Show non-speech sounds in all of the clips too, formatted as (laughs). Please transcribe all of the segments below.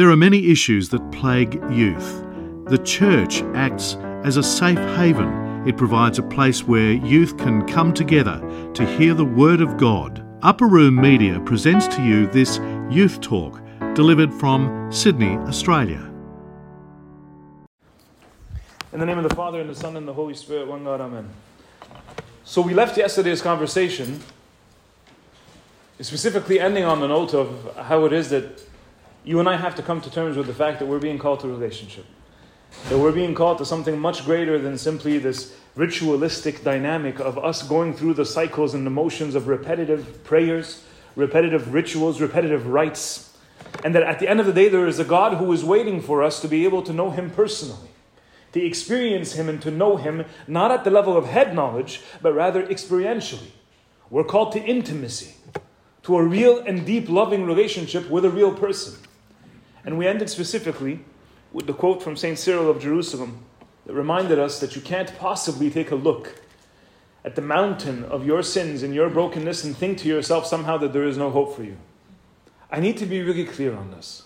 There are many issues that plague youth. The church acts as a safe haven. It provides a place where youth can come together to hear the Word of God. Upper Room Media presents to you this Youth Talk, delivered from Sydney, Australia. In the name of the Father, and the Son, and the Holy Spirit, one God, Amen. So we left yesterday's conversation specifically ending on the note of how it is that you and I have to come to terms with the fact that we're being called to a relationship. That we're being called to something much greater than simply this ritualistic dynamic of us going through the cycles and emotions of repetitive prayers, repetitive rituals, repetitive rites. And that at the end of the day, there is a God who is waiting for us to be able to know Him personally, to experience Him and to know Him, not at the level of head knowledge, but rather experientially. We're called to intimacy, to a real and deep loving relationship with a real person. And we ended specifically with the quote from St. Cyril of Jerusalem that reminded us that you can't possibly take a look at the mountain of your sins and your brokenness and think to yourself somehow that there is no hope for you. I need to be really clear on this.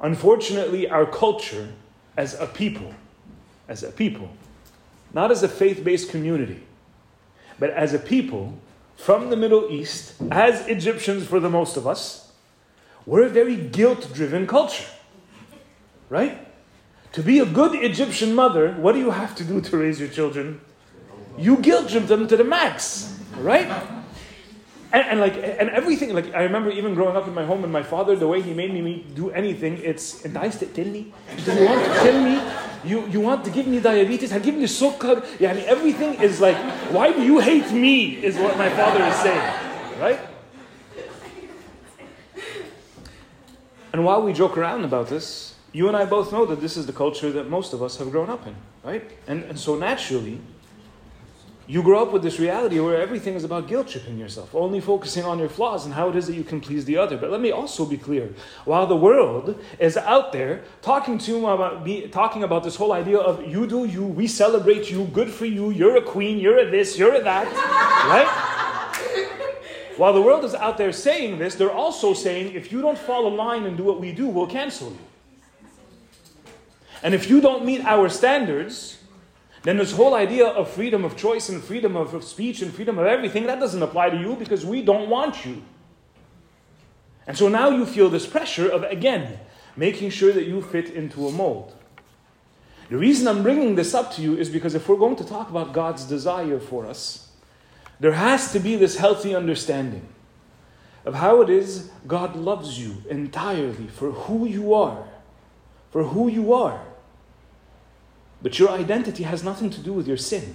Unfortunately, our culture as a people, as a people, not as a faith based community, but as a people from the Middle East, as Egyptians for the most of us, we're a very guilt driven culture. Right? To be a good Egyptian mother, what do you have to do to raise your children? You guilt trip them to the max. Right? And, and, like and everything like I remember even growing up in my home and my father the way he made me do anything it's and I said tell me do you want to kill me you you want to give me diabetes and give me sukkar yeah I mean, everything is like why do you hate me is what my father is saying right And while we joke around about this, you and I both know that this is the culture that most of us have grown up in, right? And, and so naturally, you grow up with this reality where everything is about guilt tripping yourself, only focusing on your flaws and how it is that you can please the other. But let me also be clear: while the world is out there talking to uh, about be, talking about this whole idea of you do you, we celebrate you, good for you, you're a queen, you're a this, you're a that, (laughs) right? While the world is out there saying this, they're also saying if you don't fall in line and do what we do, we'll cancel you. And if you don't meet our standards, then this whole idea of freedom of choice and freedom of speech and freedom of everything, that doesn't apply to you because we don't want you. And so now you feel this pressure of, again, making sure that you fit into a mold. The reason I'm bringing this up to you is because if we're going to talk about God's desire for us, there has to be this healthy understanding of how it is God loves you entirely for who you are. For who you are. But your identity has nothing to do with your sin.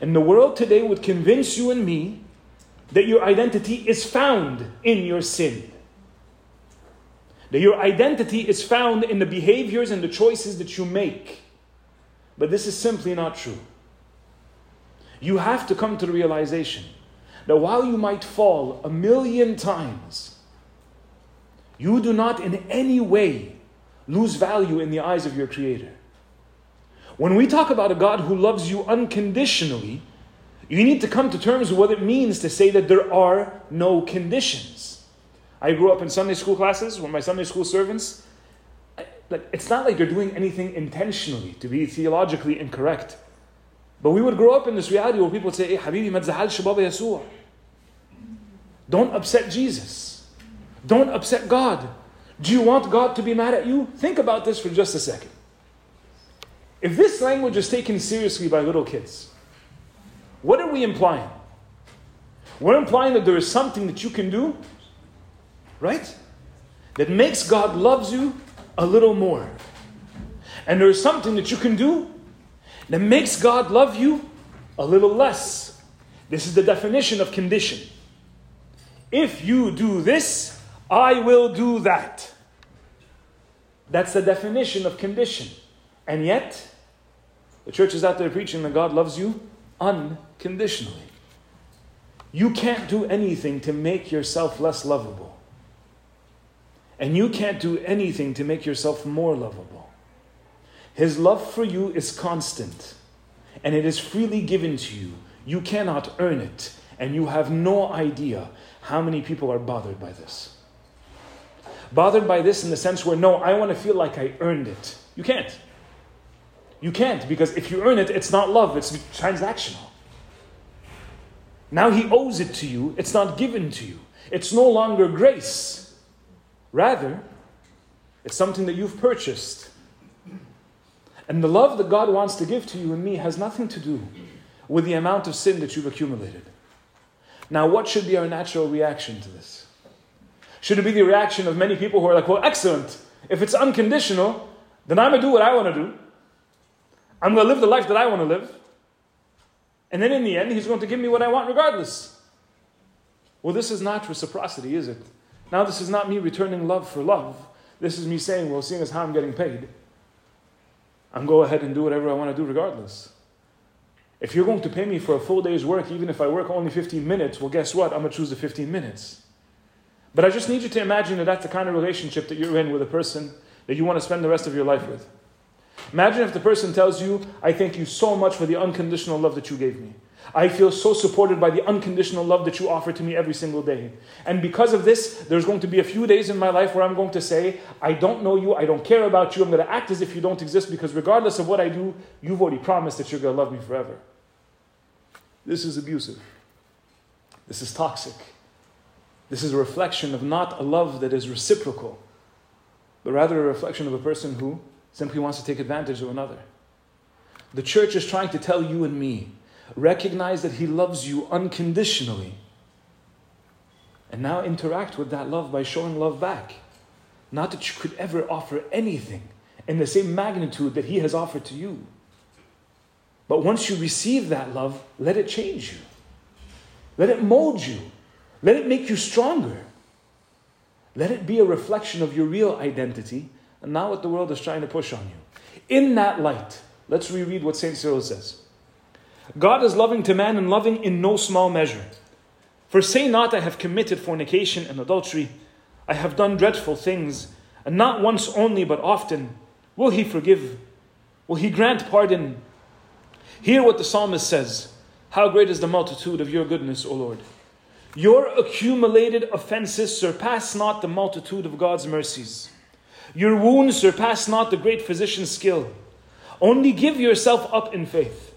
And the world today would convince you and me that your identity is found in your sin. That your identity is found in the behaviors and the choices that you make. But this is simply not true. You have to come to the realization that while you might fall a million times, you do not in any way lose value in the eyes of your Creator. When we talk about a God who loves you unconditionally, you need to come to terms with what it means to say that there are no conditions. I grew up in Sunday school classes with my Sunday school servants. like, it's not like they're doing anything intentionally to be theologically incorrect. But we would grow up in this reality where people would say, hey, Habibi, ma tzahalsh Baba Yasua. Don't upset Jesus. Don't upset God. Do you want God to be mad at you? Think about this for just a second. If this language is taken seriously by little kids, what are we implying? We're implying that there is something that you can do, right? That makes God loves you a little more. And there is something that you can do that makes God love you a little less. This is the definition of condition. If you do this, I will do that. That's the definition of condition. And yet, the church is out there preaching that God loves you unconditionally. You can't do anything to make yourself less lovable. And you can't do anything to make yourself more lovable. His love for you is constant, and it is freely given to you. You cannot earn it, and you have no idea how many people are bothered by this. bothered by this in the sense where, no, I want to feel like I earned it. You can't. You can't because if you earn it, it's not love, it's transactional. Now he owes it to you, it's not given to you. It's no longer grace. Rather, it's something that you've purchased. And the love that God wants to give to you and me has nothing to do with the amount of sin that you've accumulated. Now, what should be our natural reaction to this? Should it be the reaction of many people who are like, well, excellent. If it's unconditional, then I'm going to do what I want to do. I'm going to live the life that I want to live. And then in the end, he's going to give me what I want regardless. Well, this is not reciprocity, is it? Now, this is not me returning love for love. This is me saying, well, seeing as how I'm getting paid, I'm go ahead and do whatever I want to do regardless. If you're going to pay me for a full day's work, even if I work only 15 minutes, well, guess what? I'm going to choose the 15 minutes. But I just need you to imagine that that's the kind of relationship that you're in with a person that you want to spend the rest of your life with. Imagine if the person tells you, I thank you so much for the unconditional love that you gave me. I feel so supported by the unconditional love that you offer to me every single day. And because of this, there's going to be a few days in my life where I'm going to say, I don't know you, I don't care about you, I'm going to act as if you don't exist because regardless of what I do, you've already promised that you're going to love me forever. This is abusive. This is toxic. This is a reflection of not a love that is reciprocal, but rather a reflection of a person who simply wants to take advantage of another. The church is trying to tell you and me recognize that He loves you unconditionally, and now interact with that love by showing love back. Not that you could ever offer anything in the same magnitude that He has offered to you. But once you receive that love, let it change you. Let it mold you. Let it make you stronger. Let it be a reflection of your real identity and not what the world is trying to push on you. In that light, let's reread what St. Cyril says God is loving to man and loving in no small measure. For say not, I have committed fornication and adultery, I have done dreadful things, and not once only, but often. Will he forgive? Will he grant pardon? Hear what the psalmist says How great is the multitude of your goodness, O Lord! Your accumulated offenses surpass not the multitude of God's mercies. Your wounds surpass not the great physician's skill. Only give yourself up in faith.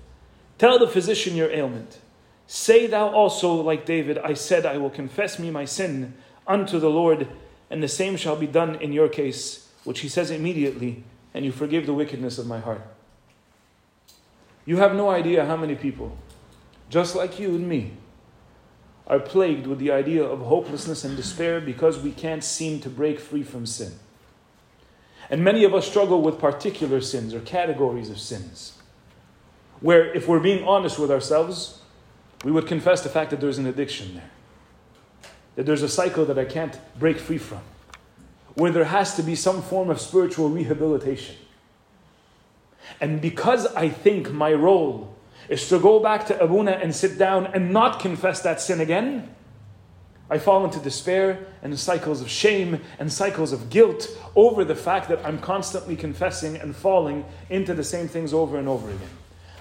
Tell the physician your ailment. Say thou also, like David, I said, I will confess me my sin unto the Lord, and the same shall be done in your case, which he says immediately, and you forgive the wickedness of my heart. You have no idea how many people, just like you and me, are plagued with the idea of hopelessness and despair because we can't seem to break free from sin. And many of us struggle with particular sins or categories of sins. Where, if we're being honest with ourselves, we would confess the fact that there's an addiction there. That there's a cycle that I can't break free from. Where there has to be some form of spiritual rehabilitation. And because I think my role is to go back to Abuna and sit down and not confess that sin again, I fall into despair and cycles of shame and cycles of guilt over the fact that I'm constantly confessing and falling into the same things over and over again.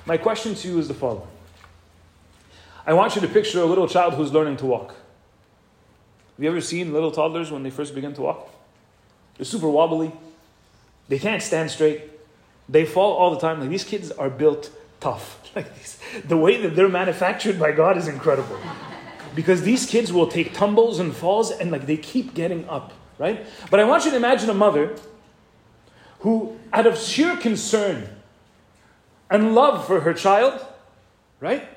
My question to you is the following I want you to picture a little child who's learning to walk. Have you ever seen little toddlers when they first begin to walk? They're super wobbly, they can't stand straight, they fall all the time. Like these kids are built tough. (laughs) Like these, the way that they're manufactured by God is incredible. Because these kids will take tumbles and falls and like they keep getting up, right? But I want you to imagine a mother who, out of sheer concern and love for her child, right?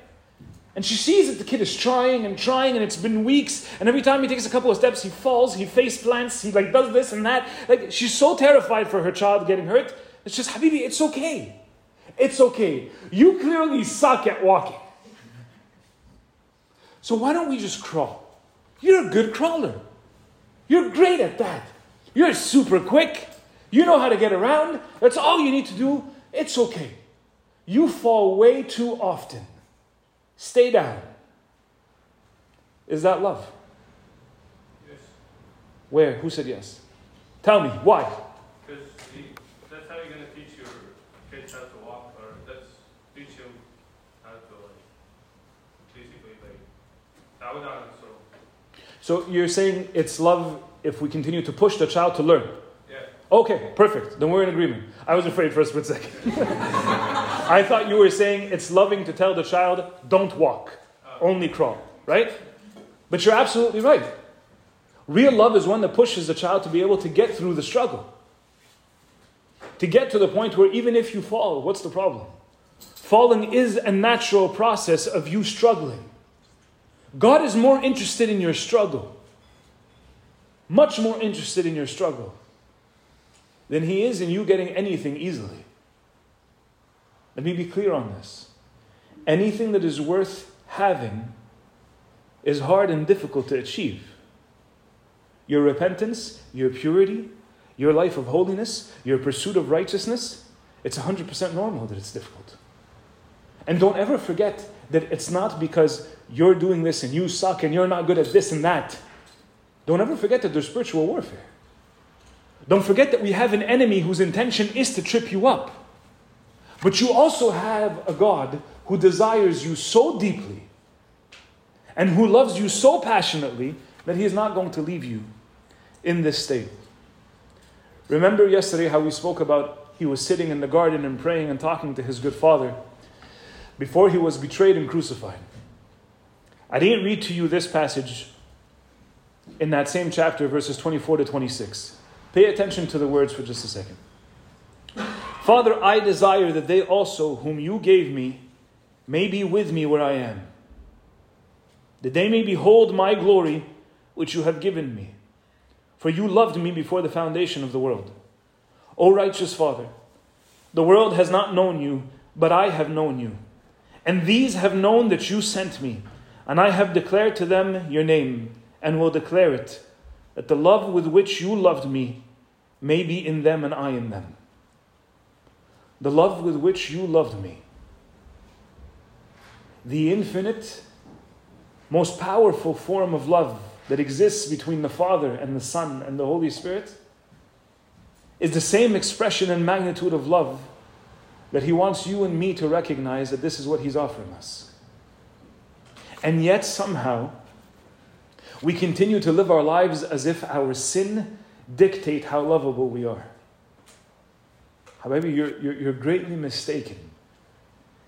And she sees that the kid is trying and trying, and it's been weeks. And every time he takes a couple of steps, he falls, he face plants, he like does this and that. Like she's so terrified for her child getting hurt. It's just, Habibi, it's okay. It's okay. You clearly suck at walking. So why don't we just crawl? You're a good crawler. You're great at that. You're super quick. You know how to get around. That's all you need to do. It's okay. You fall way too often. Stay down. Is that love? Yes. Where? Who said yes? Tell me, why? Because that's how you're going to teach your kids how to walk, or that's teach them how to, like, basically, like, bow down. So, So you're saying it's love if we continue to push the child to learn. Okay, perfect. Then we're in agreement. I was afraid for a split second. (laughs) I thought you were saying it's loving to tell the child, don't walk, only crawl, right? But you're absolutely right. Real love is one that pushes the child to be able to get through the struggle. To get to the point where even if you fall, what's the problem? Falling is a natural process of you struggling. God is more interested in your struggle, much more interested in your struggle than He is in you getting anything easily. Let me be clear on this. Anything that is worth having is hard and difficult to achieve. Your repentance, your purity, your life of holiness, your pursuit of righteousness, it's 100% normal that it's difficult. And don't ever forget that it's not because you're doing this and you suck and you're not good at this and that. Don't ever forget that there's spiritual warfare. Don't forget that we have an enemy whose intention is to trip you up. But you also have a God who desires you so deeply and who loves you so passionately that he is not going to leave you in this state. Remember yesterday how we spoke about he was sitting in the garden and praying and talking to his good father before he was betrayed and crucified. I didn't read to you this passage in that same chapter, verses 24 to 26. Pay attention to the words for just a second. Father, I desire that they also, whom you gave me, may be with me where I am, that they may behold my glory which you have given me. For you loved me before the foundation of the world. O righteous Father, the world has not known you, but I have known you. And these have known that you sent me, and I have declared to them your name, and will declare it, that the love with which you loved me may be in them and I in them. The love with which you loved me. The infinite, most powerful form of love that exists between the Father and the Son and the Holy Spirit is the same expression and magnitude of love that He wants you and me to recognize that this is what He's offering us. And yet, somehow, we continue to live our lives as if our sin dictate how lovable we are. However, you're, you're, you're greatly mistaken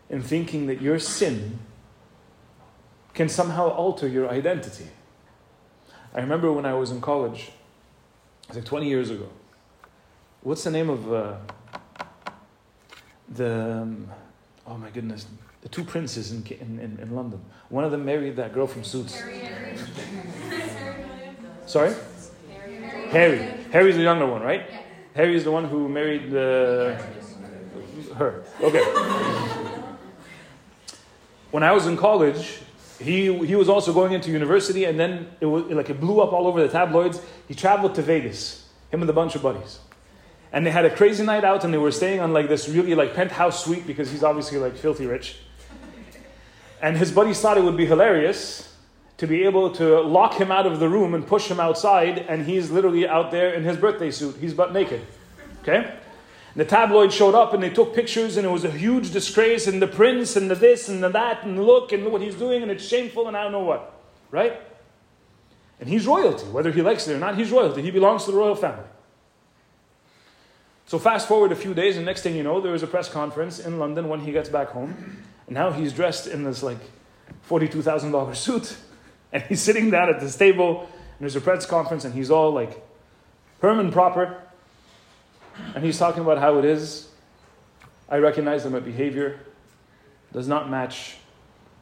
in thinking that your sin can somehow alter your identity. I remember when I was in college, like 20 years ago. What's the name of uh, the, um, oh my goodness, the two princes in, in, in, London? One of them married that girl from Suits. Sorry? Harry. Harry. Harry's the younger one, right? Harry is the one who married the, her. Okay. when I was in college, he, he was also going into university, and then it was like it blew up all over the tabloids. He traveled to Vegas, him and a bunch of buddies, and they had a crazy night out, and they were staying on like this really like penthouse suite because he's obviously like filthy rich. And his buddies thought it would be hilarious to be able to lock him out of the room and push him outside, and he's literally out there in his birthday suit. He's butt naked. Okay? The tabloid showed up and they took pictures, and it was a huge disgrace, and the prince, and the this, and the that, and look, and what he's doing, and it's shameful, and I don't know what. Right? And he's royalty. Whether he likes it or not, he's royalty. He belongs to the royal family. So fast forward a few days, and next thing you know, there is a press conference in London when he gets back home. And now he's dressed in this like $42,000 (laughs) suit and he's sitting down at this table, and there's a press conference, and he's all like Herman proper. And he's talking about how it is. I recognize that my behavior does not match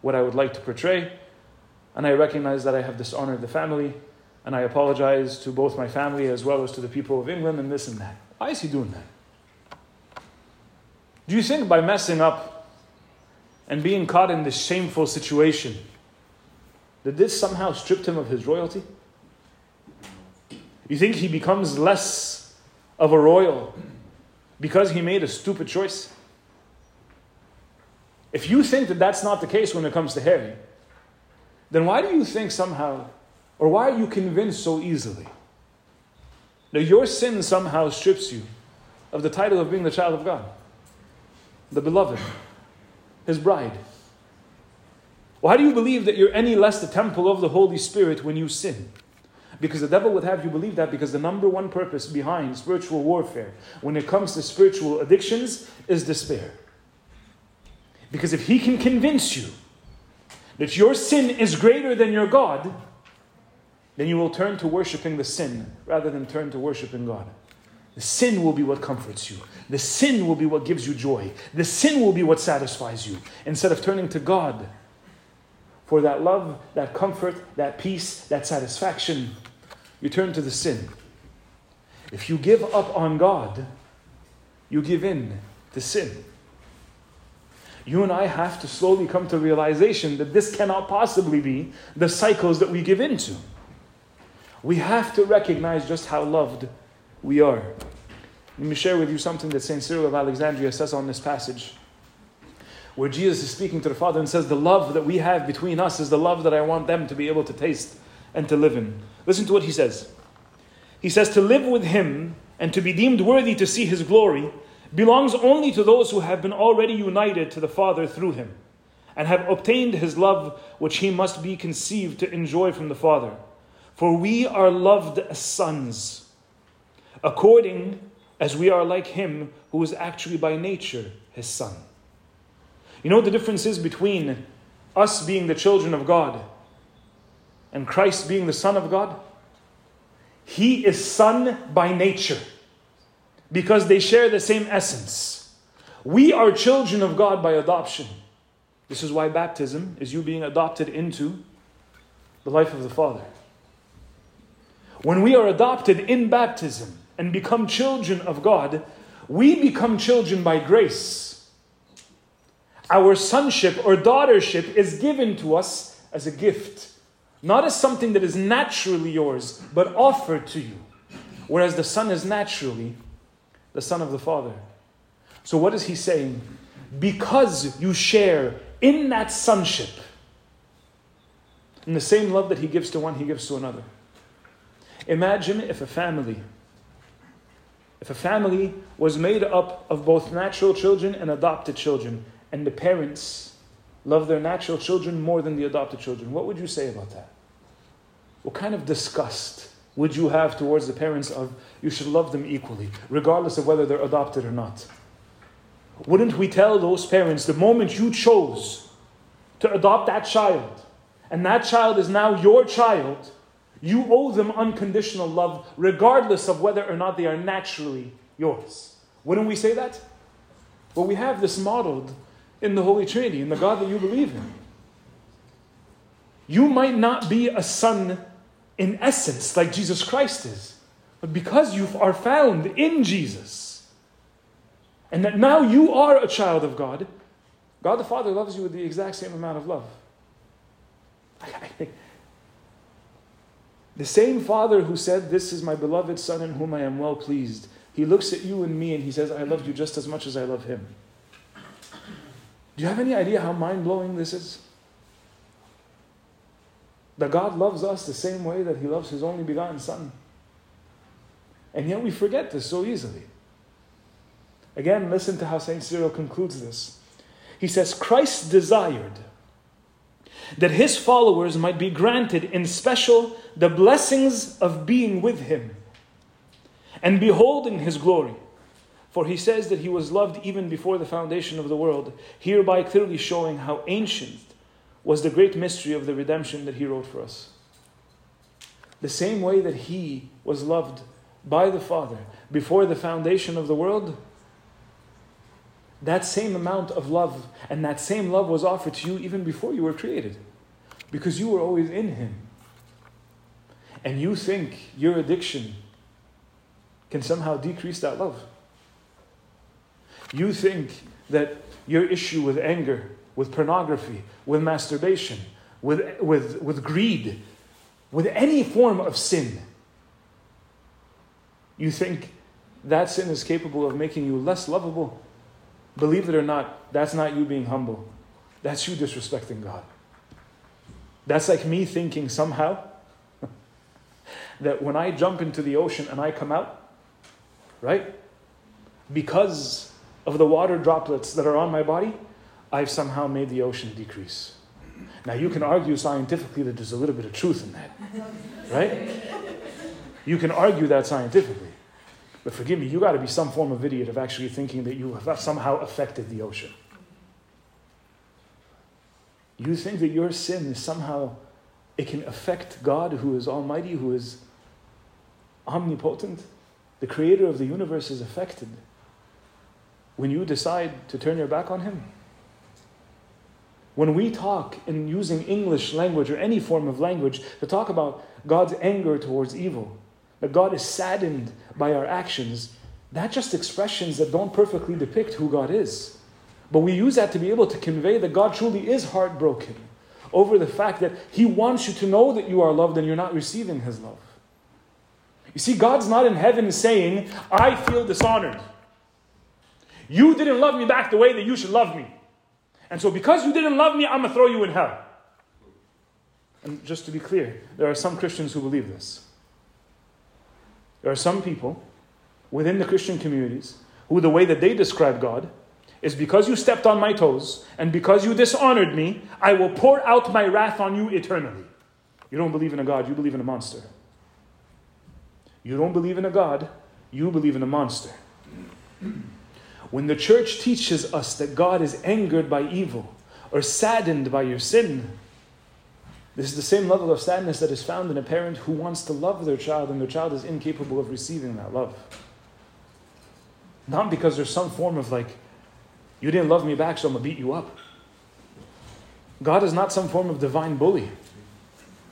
what I would like to portray. And I recognize that I have dishonored the family. And I apologize to both my family as well as to the people of England and this and that. Why is he doing that? Do you think by messing up and being caught in this shameful situation, did this somehow strip him of his royalty? You think he becomes less of a royal because he made a stupid choice? If you think that that's not the case when it comes to Harry, then why do you think somehow, or why are you convinced so easily that your sin somehow strips you of the title of being the child of God, the beloved, his bride? Why do you believe that you're any less the temple of the Holy Spirit when you sin? Because the devil would have you believe that because the number one purpose behind spiritual warfare when it comes to spiritual addictions is despair. Because if he can convince you that your sin is greater than your God, then you will turn to worshiping the sin rather than turn to worshiping God. The sin will be what comforts you. The sin will be what gives you joy. The sin will be what satisfies you. Instead of turning to God for that love, that comfort, that peace, that satisfaction, you turn to the sin. If you give up on God, you give in to sin. You and I have to slowly come to realization that this cannot possibly be the cycles that we give into. We have to recognize just how loved we are. Let me share with you something that St. Cyril of Alexandria says on this passage, where Jesus is speaking to the Father and says, The love that we have between us is the love that I want them to be able to taste and to live in. Listen to what he says. He says, To live with him and to be deemed worthy to see his glory belongs only to those who have been already united to the Father through him and have obtained his love, which he must be conceived to enjoy from the Father. For we are loved as sons, according as we are like him who is actually by nature his son. You know what the difference is between us being the children of God and Christ being the Son of God? He is Son by nature because they share the same essence. We are children of God by adoption. This is why baptism is you being adopted into the life of the Father. When we are adopted in baptism and become children of God, we become children by grace. Our sonship or daughtership is given to us as a gift, not as something that is naturally yours, but offered to you. Whereas the Son is naturally the Son of the Father. So, what is he saying? Because you share in that sonship, in the same love that he gives to one, he gives to another. Imagine if a family, if a family was made up of both natural children and adopted children, and the parents love their natural children more than the adopted children, what would you say about that? What kind of disgust would you have towards the parents of you should love them equally, regardless of whether they're adopted or not? Wouldn't we tell those parents the moment you chose to adopt that child, and that child is now your child, you owe them unconditional love, regardless of whether or not they are naturally yours? Wouldn't we say that? Well, we have this modeled in the Holy Trinity, in the God that you believe in. You might not be a son in essence like Jesus Christ is. But because you are found in Jesus, and that now you are a child of God, God the Father loves you with the exact same amount of love. The same Father who said, This is my beloved Son in whom I am well pleased, he looks at you and me and he says, I love you just as much as I love him. Do you have any idea how mind blowing this is? That God loves us the same way that He loves His only begotten Son. And yet we forget this so easily. Again, listen to how St. Cyril concludes this. He says, Christ desired that his followers might be granted in special the blessings of being with him and beholding his glory. For he says that he was loved even before the foundation of the world, hereby clearly showing how ancient was the great mystery of the redemption that he wrote for us. The same way that he was loved by the Father before the foundation of the world, that same amount of love and that same love was offered to you even before you were created because you were always in him. And you think your addiction can somehow decrease that love. You think that your issue with anger with pornography, with masturbation, with, with, with greed, with any form of sin, you think that sin is capable of making you less lovable? Believe it or not, that's not you being humble. That's you disrespecting God. That's like me thinking somehow that when I jump into the ocean and I come out, right? Because of the water droplets that are on my body, I've somehow made the ocean decrease. Now, you can argue scientifically that there's a little bit of truth in that, right? You can argue that scientifically. But forgive me, you got to be some form of idiot of actually thinking that you have somehow affected the ocean. You think that your sin is somehow, it can affect God who is almighty, who is omnipotent. The creator of the universe is affected when you decide to turn your back on him. When we talk in using English language or any form of language to talk about God's anger towards evil, that God is saddened by our actions, that's just expressions that don't perfectly depict who God is. But we use that to be able to convey that God truly is heartbroken over the fact that He wants you to know that you are loved and you're not receiving His love. You see, God's not in heaven saying, I feel dishonored. You didn't love me back the way that you should love me. And so, because you didn't love me, I'm going to throw you in hell. And just to be clear, there are some Christians who believe this. There are some people within the Christian communities who, the way that they describe God, is because you stepped on my toes and because you dishonored me, I will pour out my wrath on you eternally. You don't believe in a God, you believe in a monster. You don't believe in a God, you believe in a monster. When the church teaches us that God is angered by evil or saddened by your sin, this is the same level of sadness that is found in a parent who wants to love their child and their child is incapable of receiving that love. Not because there's some form of like, you didn't love me back, so I'm going to beat you up. God is not some form of divine bully.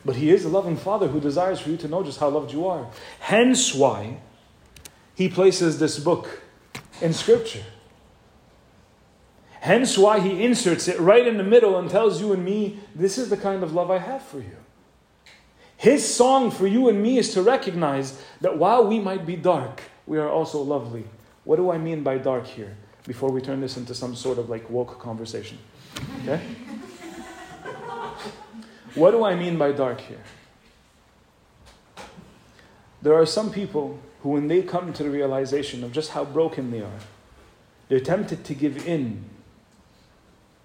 But He is a loving Father who desires for you to know just how loved you are. Hence why He places this book in Scripture. Hence why He inserts it right in the middle and tells you and me, this is the kind of love I have for you. His song for you and me is to recognize that while we might be dark, we are also lovely. What do I mean by dark here? Before we turn this into some sort of like woke conversation. Okay? What do I mean by dark here? There are some people who, when they come to the realization of just how broken they are, they're tempted to give in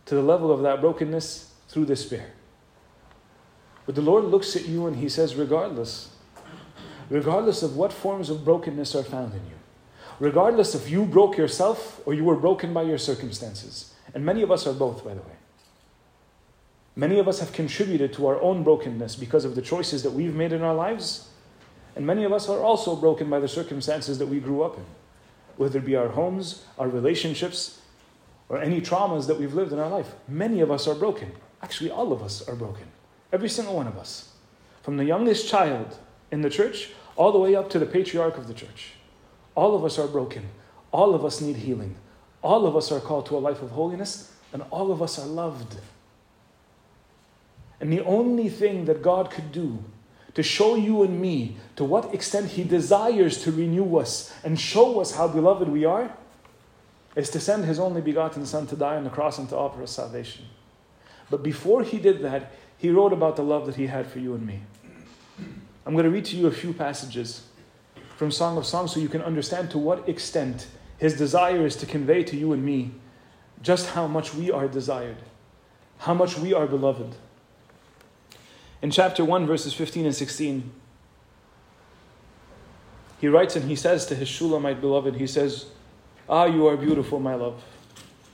to the level of that brokenness through despair. But the Lord looks at you and He says, regardless, regardless of what forms of brokenness are found in you, regardless if you broke yourself or you were broken by your circumstances, and many of us are both, by the way. Many of us have contributed to our own brokenness because of the choices that we've made in our lives. And many of us are also broken by the circumstances that we grew up in, whether it be our homes, our relationships, or any traumas that we've lived in our life. Many of us are broken. Actually, all of us are broken. Every single one of us. From the youngest child in the church all the way up to the patriarch of the church. All of us are broken. All of us need healing. All of us are called to a life of holiness, and all of us are loved. And the only thing that God could do to show you and me to what extent He desires to renew us and show us how beloved we are is to send His only begotten Son to die on the cross and to offer us salvation. But before He did that, He wrote about the love that He had for you and me. I'm going to read to you a few passages from Song of Songs so you can understand to what extent His desire is to convey to you and me just how much we are desired, how much we are beloved in chapter 1, verses 15 and 16, he writes and he says to his Shulamite beloved, he says, Ah, you are beautiful, my love.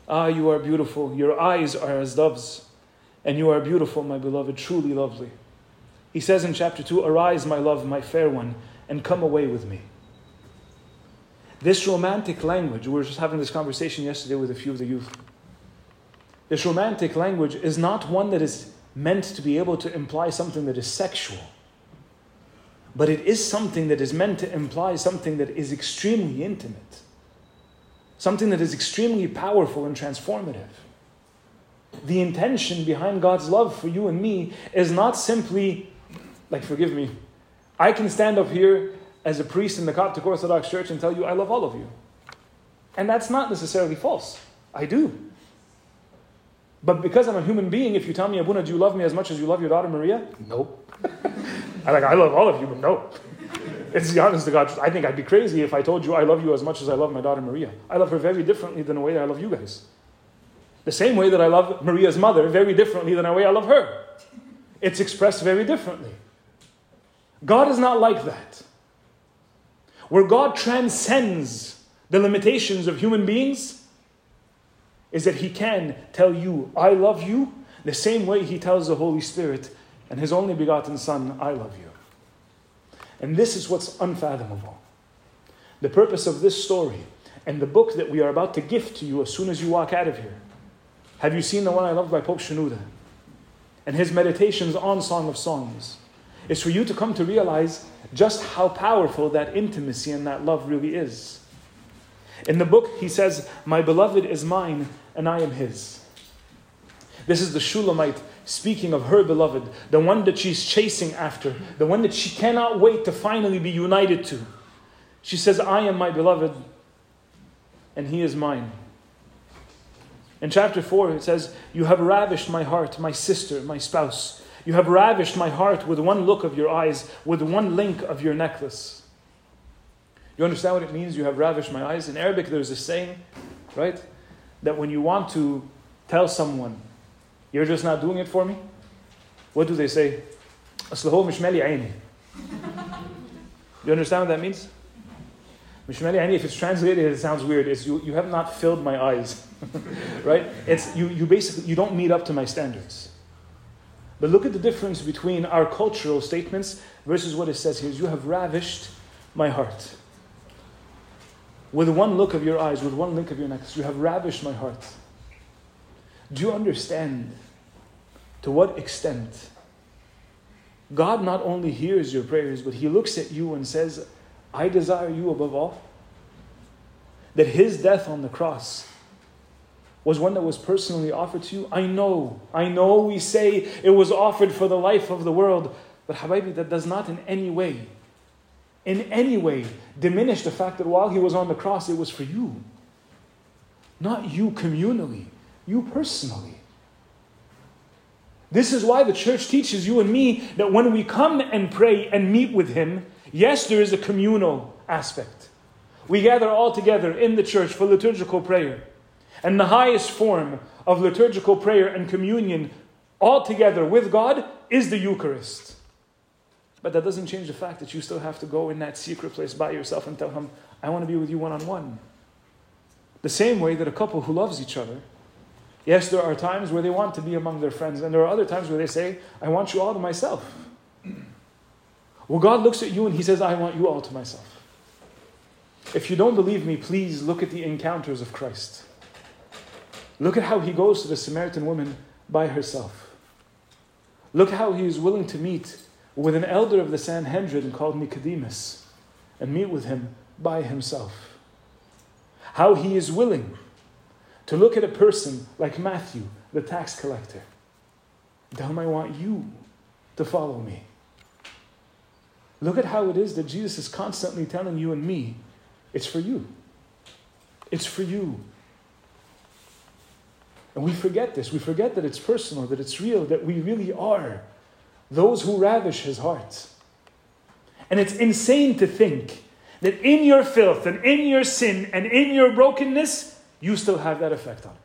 Ah, you are beautiful. Your eyes are as doves, and you are beautiful, my beloved, truly lovely. He says in chapter 2, Arise, my love, my fair one, and come away with me. This romantic language, we were just having this conversation yesterday with a few of the youth. This romantic language is not one that is meant to be able to imply something that is sexual. But it is something that is meant to imply something that is extremely intimate, something that is extremely powerful and transformative. The intention behind God's love for you and me is not simply, like, forgive me, I can stand up here as a priest in the Coptic Orthodox Church and tell you, I love all of you. And that's not necessarily false. I do. But because I'm a human being, if you tell me, Abuna, do you love me as much as you love your daughter Maria? No. I (laughs) like I love all of you, but no. It's the honest to God. I think I'd be crazy if I told you I love you as much as I love my daughter Maria. I love her very differently than the way that I love you guys. The same way that I love Maria's mother very differently than the way I love her. It's expressed very differently. God is not like that. where God transcends the limitations of human beings, is that He can tell you, I love you, the same way He tells the Holy Spirit and His only begotten Son, I love you. And this is what's unfathomable. The purpose of this story and the book that we are about to gift to you as soon as you walk out of here. Have you seen the one I love by Pope Shenouda? And his meditations on Song of Songs. Is for you to come to realize just how powerful that intimacy and that love really is. In the book, he says, My beloved is mine and I am his. This is the Shulamite speaking of her beloved, the one that she's chasing after, the one that she cannot wait to finally be united to. She says, I am my beloved and he is mine. In chapter 4, it says, You have ravished my heart, my sister, my spouse. You have ravished my heart with one look of your eyes, with one link of your necklace. You understand what it means? You have ravished my eyes. In Arabic, there's a saying, right? That when you want to tell someone, you're just not doing it for me, what do they say? You understand what that means? Mishmali aini, if it's translated, it sounds weird. It's you, you have not filled my eyes. (laughs) right? It's you, you basically you don't meet up to my standards. But look at the difference between our cultural statements versus what it says here. You have ravished my heart. With one look of your eyes, with one link of your neck, you have ravished my heart. Do you understand to what extent God not only hears your prayers, but He looks at you and says, I desire you above all. That his death on the cross was one that was personally offered to you. I know, I know we say it was offered for the life of the world, but Habibi, that does not in any way, in any way, diminish the fact that while he was on the cross, it was for you. Not you communally, you personally. This is why the church teaches you and me that when we come and pray and meet with him, Yes, there is a communal aspect. We gather all together in the church for liturgical prayer. And the highest form of liturgical prayer and communion all together with God is the Eucharist. But that doesn't change the fact that you still have to go in that secret place by yourself and tell Him, I want to be with you one on one. The same way that a couple who loves each other, yes, there are times where they want to be among their friends, and there are other times where they say, I want you all to myself. Well, God looks at you and He says, I want you all to myself. If you don't believe me, please look at the encounters of Christ. Look at how He goes to the Samaritan woman by herself. Look how He is willing to meet with an elder of the Sanhedrin called Nicodemus and meet with him by himself. How He is willing to look at a person like Matthew, the tax collector. Tell him, I want you to follow me. Look at how it is that Jesus is constantly telling you and me, it's for you. It's for you. And we forget this. We forget that it's personal, that it's real, that we really are those who ravish his heart. And it's insane to think that in your filth and in your sin and in your brokenness, you still have that effect on him.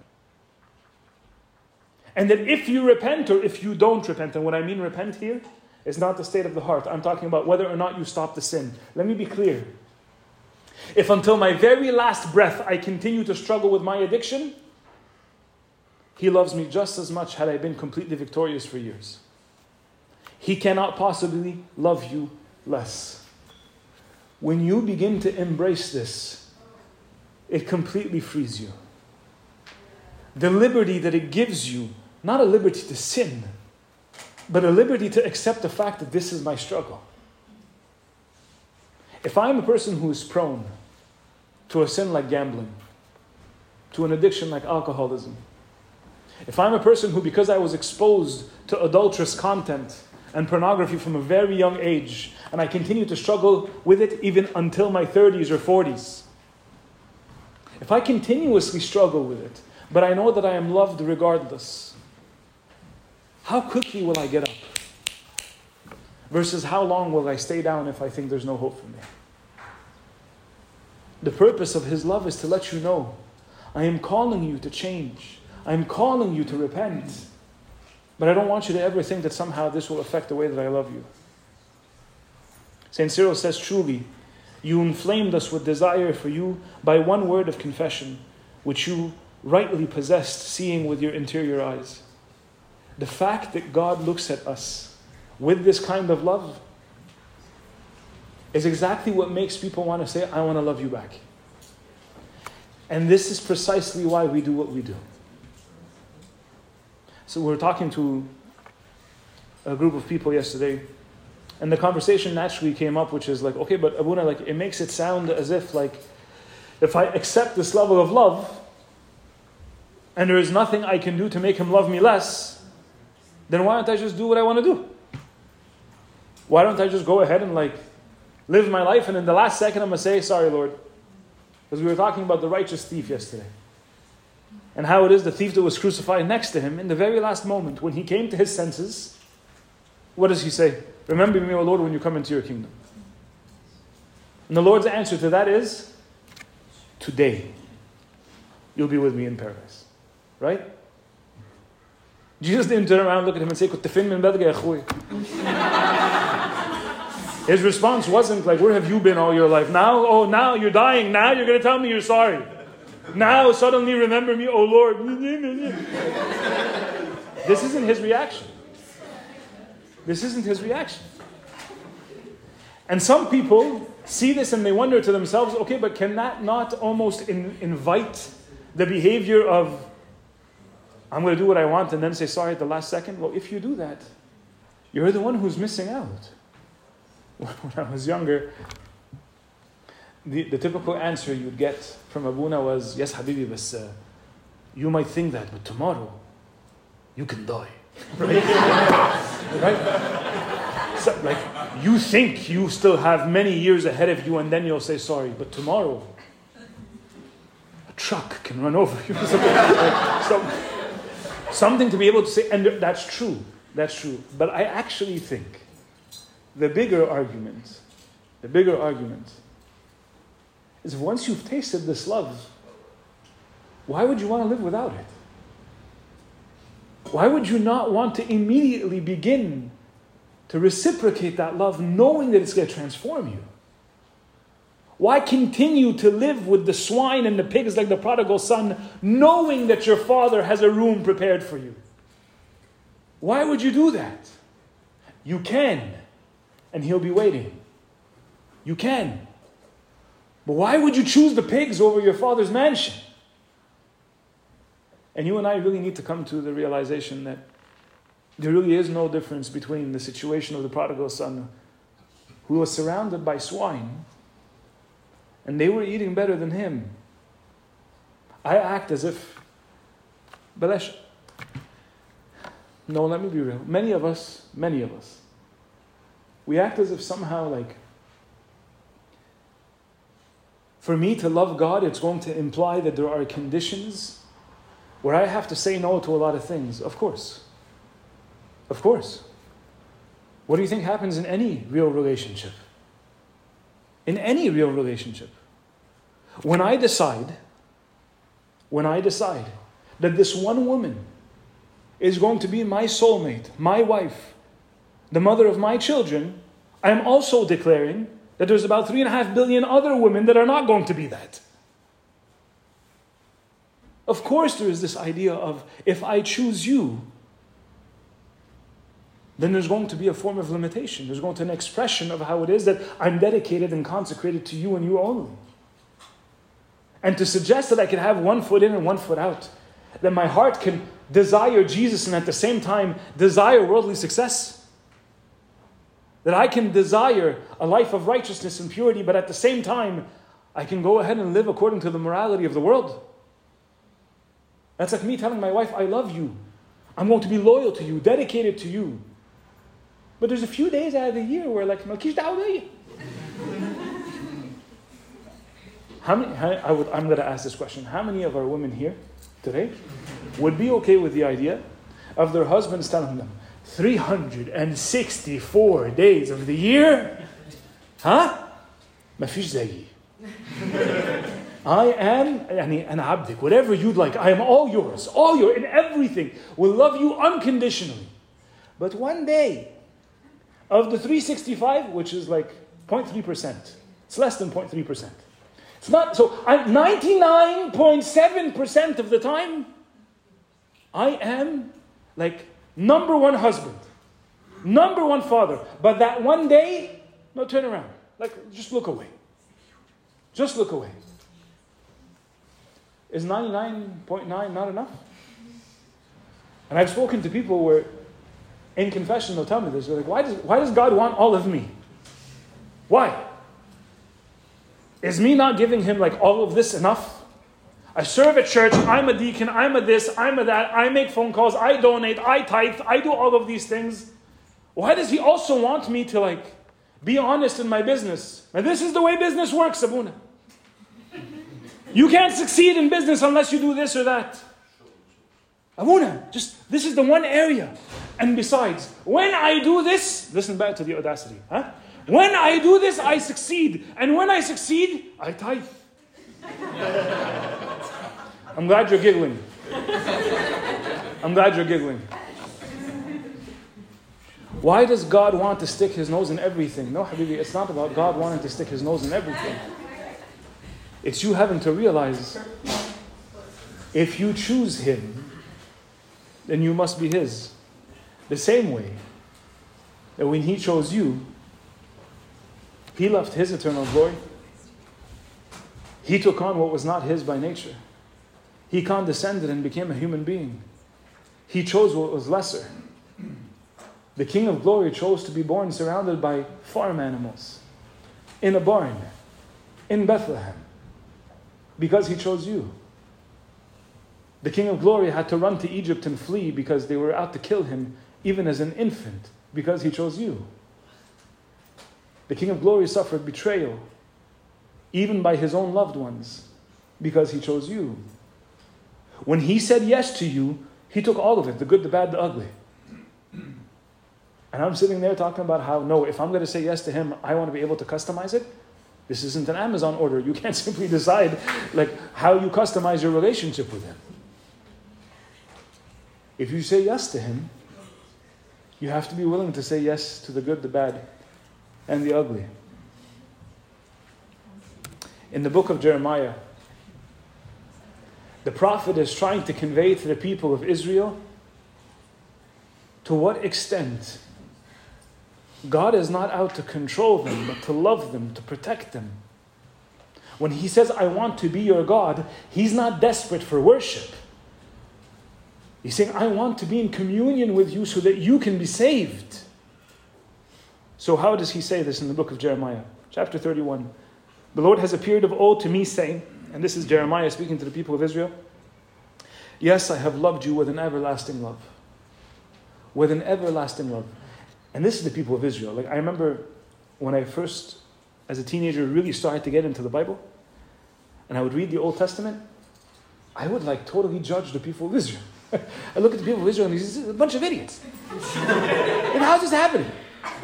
And that if you repent or if you don't repent, and what I mean repent here is not the state of the heart. I'm talking about whether or not you stop the sin. Let me be clear. If until my very last breath I continue to struggle with my addiction, He loves me just as much had I been completely victorious for years. He cannot possibly love you less. When you begin to embrace this, it completely frees you. The liberty that it gives you, not a liberty to sin but a liberty to accept the fact that this is my struggle. If I'm a person who is prone to a sin like gambling, to an addiction like alcoholism, if I'm a person who, because I was exposed to adulterous content and pornography from a very young age, and I continue to struggle with it even until my 30s or 40s, if I continuously struggle with it, but I know that I am loved regardless, how quickly will I get up? Versus how long will I stay down if I think there's no hope for me? The purpose of His love is to let you know I am calling you to change, I am calling you to repent. But I don't want you to ever think that somehow this will affect the way that I love you. St. Cyril says truly You inflamed us with desire for you by one word of confession, which you rightly possessed, seeing with your interior eyes. The fact that God looks at us with this kind of love is exactly what makes people want to say, I want to love you back. And this is precisely why we do what we do. So we were talking to a group of people yesterday, and the conversation naturally came up, which is like, okay, but Abuna, like it makes it sound as if like if I accept this level of love, and there is nothing I can do to make him love me less, then why don't I just do what I want to do? Why don't I just go ahead and like live my life, and in the last second I'm gonna say, sorry, Lord, because we were talking about the righteous thief yesterday and how it is the thief that was crucified next to him in the very last moment when he came to his senses. What does he say? Remember me, O Lord, when you come into your kingdom. And the Lord's answer to that is today you'll be with me in paradise. Right? Jesus didn't turn around, and look at him, and say, His response wasn't like, Where have you been all your life? Now, oh, now you're dying. Now you're going to tell me you're sorry. Now suddenly remember me, oh Lord. this isn't his reaction. This isn't his reaction. And some people see this and they wonder to themselves, okay, but can that not almost in, invite the behavior of, I'm going to do what I want and then say sorry at the last second? Well, if you do that, you're the one who's missing out. (laughs) When I was younger, the, the typical answer you'd get from Abuna was, Yes, Habibi, but uh, you might think that, but tomorrow you can die. (laughs) right? right? So, like, you think you still have many years ahead of you, and then you'll say sorry, but tomorrow a truck can run over you. (laughs) so, something to be able to say, and that's true. That's true. But I actually think the bigger argument, the bigger argument is once you've tasted this love, why would you want to live without it? Why would you not want to immediately begin to reciprocate that love knowing that it's going to transform you? Why continue to live with the swine and the pigs like the prodigal son, knowing that your father has a room prepared for you? Why would you do that? You can, and he'll be waiting. You can. But why would you choose the pigs over your father's mansion? And you and I really need to come to the realization that there really is no difference between the situation of the prodigal son who was surrounded by swine and they were eating better than him. I act as if, Belesh, no, let me be real. Many of us, many of us, we act as if somehow like For me to love God, it's going to imply that there are conditions where I have to say no to a lot of things. Of course. Of course. What do you think happens in any real relationship? In any real relationship. When I decide, when I decide that this one woman is going to be my soulmate, my wife, the mother of my children, I am also declaring that there's about three and a half billion other women that are not going to be that. Of course, there is this idea of if I choose you, then there's going to be a form of limitation. There's going to be an expression of how it is that I'm dedicated and consecrated to you and you only. And to suggest that I can have one foot in and one foot out, that my heart can desire Jesus and at the same time desire worldly success that I can desire a life of righteousness and purity, but at the same time, I can go ahead and live according to the morality of the world. That's like me telling my wife, I love you. I'm going to be loyal to you, dedicated to you. But there's a few days out of the year where, like, Malkish (laughs) How many, I would, I'm going to ask this question. How many of our women here today would be okay with the idea of their husbands telling them, 364 days of the year ها ما فيش زيي I am يعني أنا عبدك whatever you'd like I am all yours all your in everything will love you unconditionally but one day of the 365 which is like 0.3% It's less than 0.3%. It's not, so I'm 99.7% of the time, I am like number one husband, number one father. But that one day, no, turn around. Like, just look away. Just look away. Is 99.9 not enough? And I've spoken to people where in confession they'll tell me this. They're like, why does, why does God want all of me? Why? Is me not giving him like all of this enough? I serve at church, I'm a deacon, I'm a this, I'm a that, I make phone calls, I donate, I tithe, I do all of these things. Why does he also want me to like be honest in my business? And this is the way business works, Abuna. You can't succeed in business unless you do this or that. Abuna, just this is the one area. And besides, when I do this, listen back to the audacity. Huh? When I do this, I succeed. And when I succeed, I tithe. I'm glad you're giggling. I'm glad you're giggling. Why does God want to stick his nose in everything? No, Habibi, it's not about God wanting to stick his nose in everything. It's you having to realize if you choose him, then you must be his. The same way that when he chose you, he left his eternal glory. He took on what was not his by nature. He condescended and became a human being. He chose what was lesser. The King of Glory chose to be born surrounded by farm animals, in a barn, in Bethlehem, because he chose you. The King of Glory had to run to Egypt and flee because they were out to kill him, even as an infant, because he chose you. The King of Glory suffered betrayal, even by his own loved ones, because he chose you. When he said yes to you, he took all of it the good, the bad, the ugly. And I'm sitting there talking about how, no, if I'm going to say yes to him, I want to be able to customize it. This isn't an Amazon order. You can't (laughs) simply decide like how you customize your relationship with him. If you say yes to him, you have to be willing to say yes to the good, the bad, and the ugly. In the book of Jeremiah, the prophet is trying to convey to the people of Israel to what extent God is not out to control them, but to love them, to protect them. When he says, I want to be your God, he's not desperate for worship. He's saying, I want to be in communion with you so that you can be saved. So, how does he say this in the book of Jeremiah? Chapter 31. The Lord has appeared of old to me, saying, and this is Jeremiah speaking to the people of Israel Yes, I have loved you with an everlasting love. With an everlasting love. And this is the people of Israel. Like, I remember when I first, as a teenager, really started to get into the Bible, and I would read the Old Testament, I would like totally judge the people of Israel. (laughs) I look at the people of Israel and these a bunch of idiots. (laughs) and how's this happening?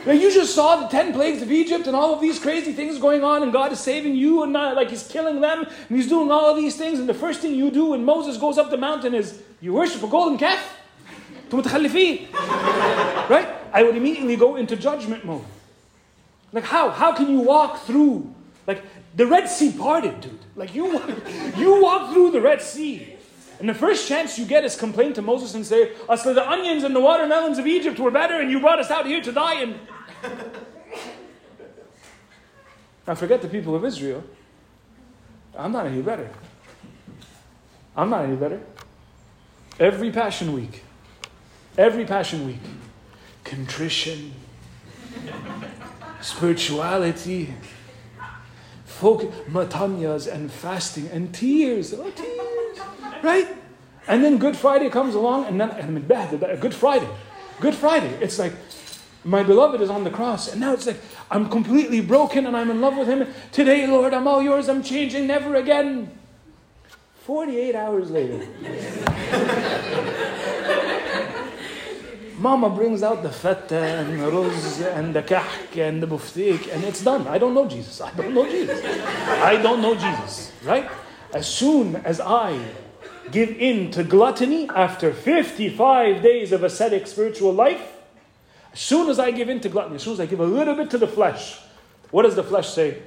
You just saw the ten plagues of Egypt and all of these crazy things going on, and God is saving you, and not, like He's killing them, and He's doing all of these things. And the first thing you do when Moses goes up the mountain is you worship a golden calf. (laughs) right? I would immediately go into judgment mode. Like how? How can you walk through? Like the Red Sea parted, dude. Like you, (laughs) you walk through the Red Sea. And the first chance you get is complain to Moses and say, Asla the onions and the watermelons of Egypt were better and you brought us out here to die. And (laughs) now forget the people of Israel. I'm not any better. I'm not any better. Every Passion Week, every Passion Week, contrition, spirituality, folk matanyas and fasting and tears. Oh, tears. Right? And then Good Friday comes along, and then and Good Friday. Good Friday. It's like, my beloved is on the cross, and now it's like, I'm completely broken and I'm in love with him. Today, Lord, I'm all yours, I'm changing, never again. 48 hours later. (laughs) Mama brings out the feta and the ruz and the kahk and the buftik, and it's done. I don't know Jesus. I don't know Jesus. I don't know Jesus, right? As soon as I give in to gluttony after 55 days of ascetic spiritual life, as soon as I give in to gluttony, as soon as I give a little bit to the flesh, what does the flesh say?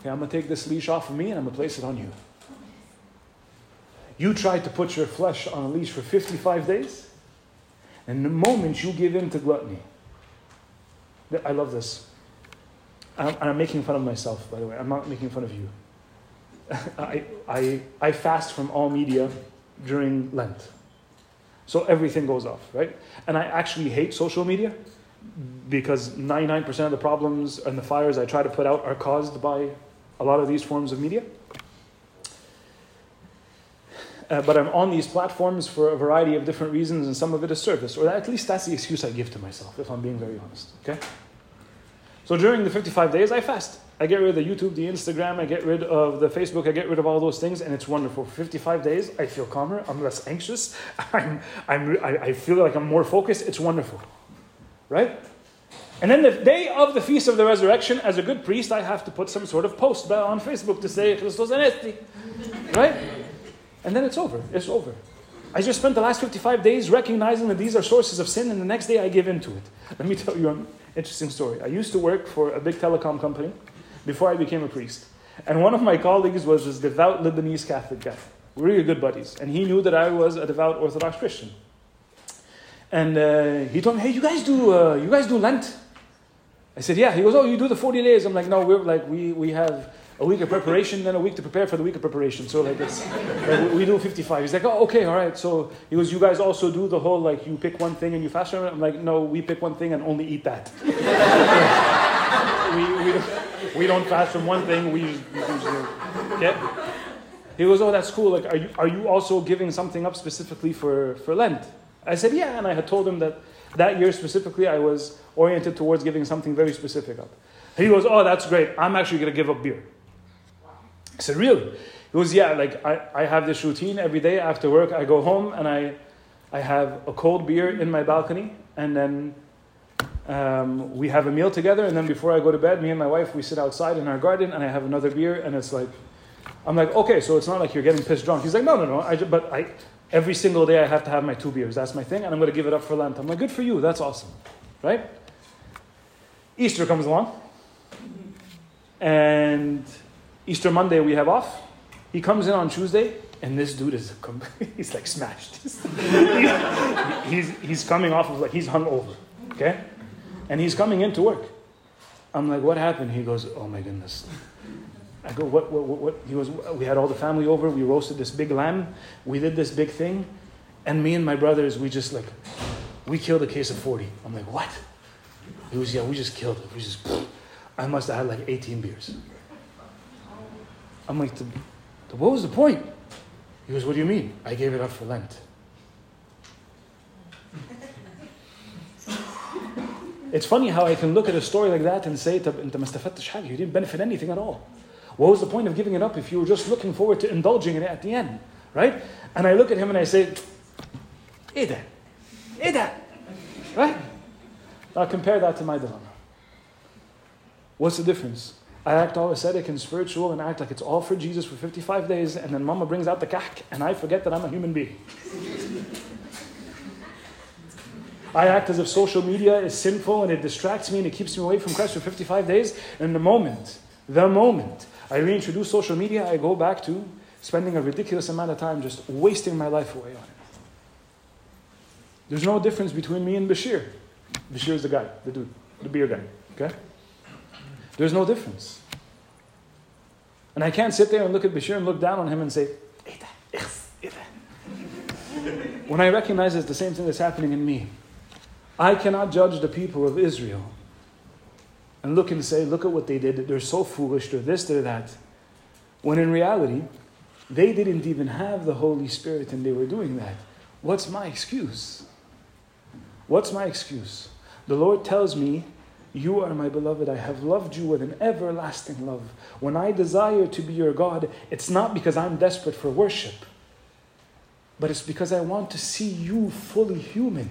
Okay, I'm going to take this leash off of me and I'm going to place it on you. You tried to put your flesh on a leash for 55 days, and the moment you give in to gluttony, I love this. And I'm making fun of myself, by the way. I'm not making fun of you. (laughs) I, I, I fast from all media during Lent. So everything goes off, right? And I actually hate social media because 99% of the problems and the fires I try to put out are caused by a lot of these forms of media. Uh, but I'm on these platforms for a variety of different reasons, and some of it is service, or at least that's the excuse I give to myself, if I'm being very honest. Okay? So during the 55 days, I fast. I get rid of the YouTube, the Instagram, I get rid of the Facebook, I get rid of all those things, and it's wonderful. For 55 days, I feel calmer, I'm less anxious, (laughs) I'm, I'm, I feel like I'm more focused. It's wonderful. Right? And then the day of the Feast of the Resurrection, as a good priest, I have to put some sort of post on Facebook to say, Christos anesti. Right? And then it's over. It's over. I just spent the last 55 days recognizing that these are sources of sin, and the next day I give in to it. Let me tell you an interesting story. I used to work for a big telecom company before I became a priest. And one of my colleagues was this devout Lebanese Catholic guy. We Really good buddies. And he knew that I was a devout Orthodox Christian. And uh, he told me, hey, you guys do, uh, you guys do Lent? I said, yeah. He goes, oh, you do the 40 days. I'm like, no, we're like, we, we have a week of preparation, then a week to prepare for the week of preparation. So like it's like we do 55. He's like, oh, okay, all right. So he goes, you guys also do the whole like you pick one thing and you fast from it. I'm like, no, we pick one thing and only eat that. (laughs) we, we, don't, we don't fast from one thing. We usually okay. He goes, oh, that's cool. Like, are you are you also giving something up specifically for for Lent? I said, yeah, and I had told him that that year specifically I was oriented towards giving something very specific up. He goes, oh, that's great. I'm actually going to give up beer. Said, really? He goes, yeah, like I, I have this routine every day after work. I go home and I, I have a cold beer in my balcony and then um, we have a meal together. And then before I go to bed, me and my wife, we sit outside in our garden and I have another beer and it's like, I'm like, okay, so it's not like you're getting pissed drunk. He's like, no, no, no. I just, but I, every single day I have to have my two beers. That's my thing. And I'm going to give it up for Lent. I'm like, good for you. That's awesome. Right? Easter comes along. And Easter Monday we have off. He comes in on Tuesday, and this dude is (laughs) he's like smashed. (laughs) he's, he's coming off of like he's hung over, okay, and he's coming into work. I'm like, what happened? He goes, oh my goodness. I go, what, what, what, what? He goes, we had all the family over. We roasted this big lamb. We did this big thing, and me and my brothers, we just like, we killed a case of forty. I'm like, what? He was, yeah, we just killed it. We just, I must have had like 18 beers. I'm like, the, the, what was the point? He goes, what do you mean? I gave it up for Lent. it's funny how I can look at a story like that and say, you didn't benefit anything at all. What was the point of giving it up if you were just looking forward to indulging in it at the end? Right? And I look at him and I say, Ida, Ida. Right? Now compare that to my dilemma. What's the difference? I act all ascetic and spiritual and act like it's all for Jesus for 55 days, and then mama brings out the kahk, and I forget that I'm a human being. (laughs) I act as if social media is sinful and it distracts me and it keeps me away from Christ for 55 days. And the moment, the moment I reintroduce social media, I go back to spending a ridiculous amount of time just wasting my life away on it. There's no difference between me and Bashir. Bashir is the guy, the dude, the beer guy. Okay? There's no difference. And I can't sit there and look at Bashir and look down on him and say, when I recognize it's the same thing that's happening in me. I cannot judge the people of Israel and look and say, look at what they did. They're so foolish, they're this, they're that. When in reality, they didn't even have the Holy Spirit and they were doing that. What's my excuse? What's my excuse? The Lord tells me you are my beloved. I have loved you with an everlasting love. When I desire to be your God, it's not because I'm desperate for worship, but it's because I want to see you fully human.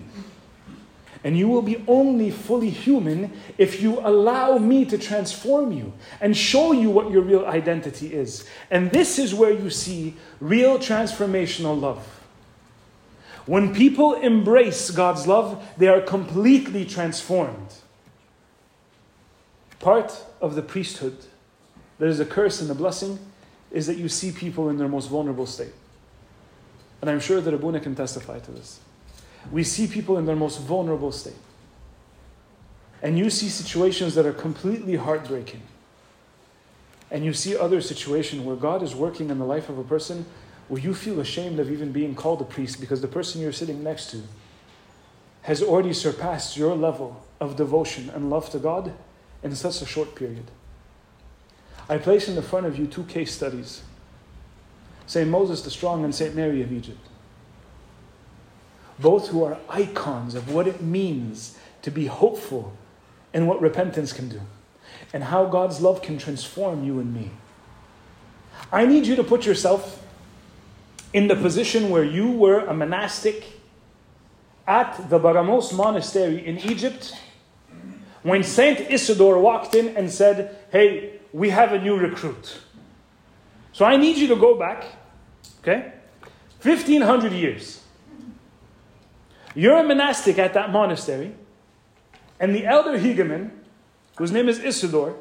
And you will be only fully human if you allow me to transform you and show you what your real identity is. And this is where you see real transformational love. When people embrace God's love, they are completely transformed part of the priesthood that is a curse and a blessing is that you see people in their most vulnerable state. And I'm sure that Abuna can testify to this. We see people in their most vulnerable state. And you see situations that are completely heartbreaking. And you see other situations where God is working in the life of a person where you feel ashamed of even being called a priest because the person you're sitting next to has already surpassed your level of devotion and love to God in such a short period. I place in the front of you two case studies St. Moses the Strong and St. Mary of Egypt. Both who are icons of what it means to be hopeful and what repentance can do, and how God's love can transform you and me. I need you to put yourself in the position where you were a monastic at the Baramos monastery in Egypt when Saint Isidore walked in and said, Hey, we have a new recruit. So I need you to go back, okay? 1500 years. You're a monastic at that monastery, and the elder Hegumen, whose name is Isidore,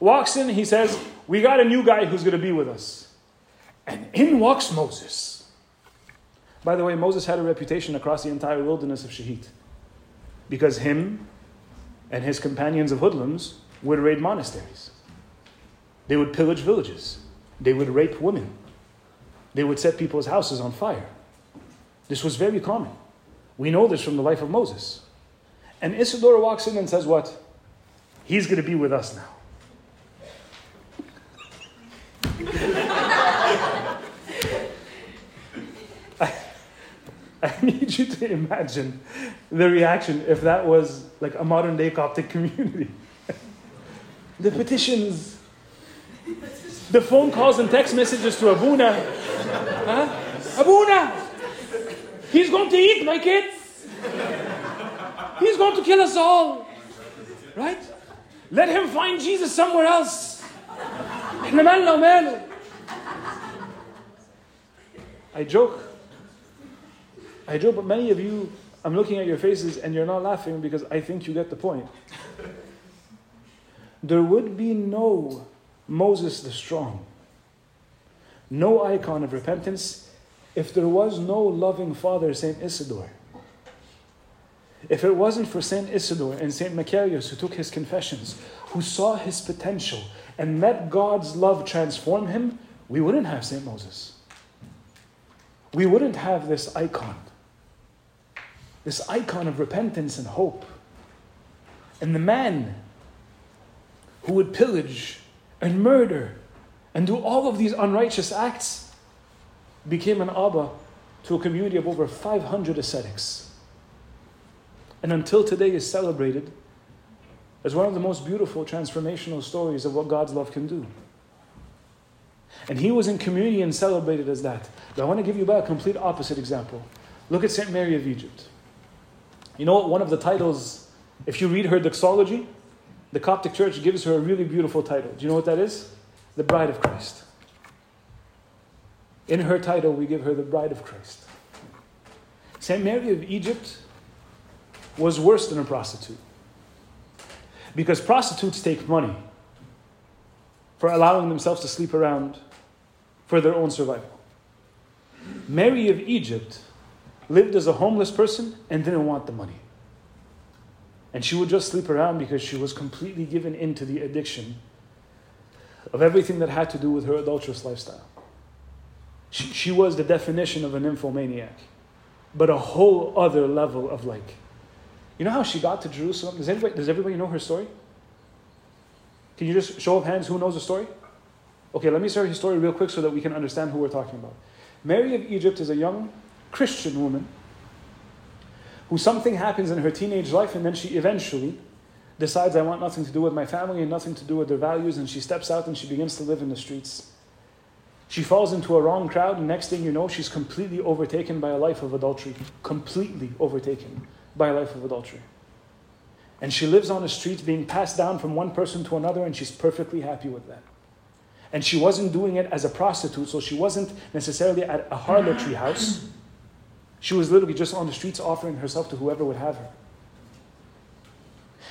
walks in, he says, We got a new guy who's going to be with us. And in walks Moses. By the way, Moses had a reputation across the entire wilderness of Shahid. Because him and his companions of hoodlums would raid monasteries. They would pillage villages. They would rape women. They would set people's houses on fire. This was very common. We know this from the life of Moses. And Isidore walks in and says, What? He's going to be with us now. (laughs) I need you to imagine the reaction if that was like a modern day Coptic community. (laughs) the petitions, the phone calls and text messages to Abuna. Huh? Abuna! He's going to eat my kids! He's going to kill us all! Right? Let him find Jesus somewhere else. I joke. I joke, but many of you, I'm looking at your faces and you're not laughing because I think you get the point. There would be no Moses the Strong, no icon of repentance, if there was no loving father, Saint Isidore. If it wasn't for Saint Isidore and Saint Macarius who took his confessions, who saw his potential and let God's love transform him, we wouldn't have Saint Moses. We wouldn't have this icon. This icon of repentance and hope. And the man who would pillage and murder and do all of these unrighteous acts became an Abba to a community of over 500 ascetics. And until today is celebrated as one of the most beautiful transformational stories of what God's love can do. And he was in community and celebrated as that. But I want to give you a complete opposite example. Look at St. Mary of Egypt. You know what? One of the titles, if you read her doxology, the Coptic Church gives her a really beautiful title. Do you know what that is? The Bride of Christ. In her title, we give her the Bride of Christ. St. Mary of Egypt was worse than a prostitute. Because prostitutes take money for allowing themselves to sleep around for their own survival. Mary of Egypt lived as a homeless person and didn't want the money. And she would just sleep around because she was completely given into the addiction of everything that had to do with her adulterous lifestyle. She, she was the definition of a nymphomaniac, but a whole other level of like. You know how she got to Jerusalem? Does everybody, does everybody know her story? Can you just show of hands who knows the story? Okay, let me share her story real quick so that we can understand who we're talking about. Mary of Egypt is a young Christian woman who something happens in her teenage life and then she eventually decides, I want nothing to do with my family and nothing to do with their values, and she steps out and she begins to live in the streets. She falls into a wrong crowd, and next thing you know, she's completely overtaken by a life of adultery. Completely overtaken by a life of adultery. And she lives on the streets being passed down from one person to another, and she's perfectly happy with that. And she wasn't doing it as a prostitute, so she wasn't necessarily at a harlotry house. She was literally just on the streets offering herself to whoever would have her.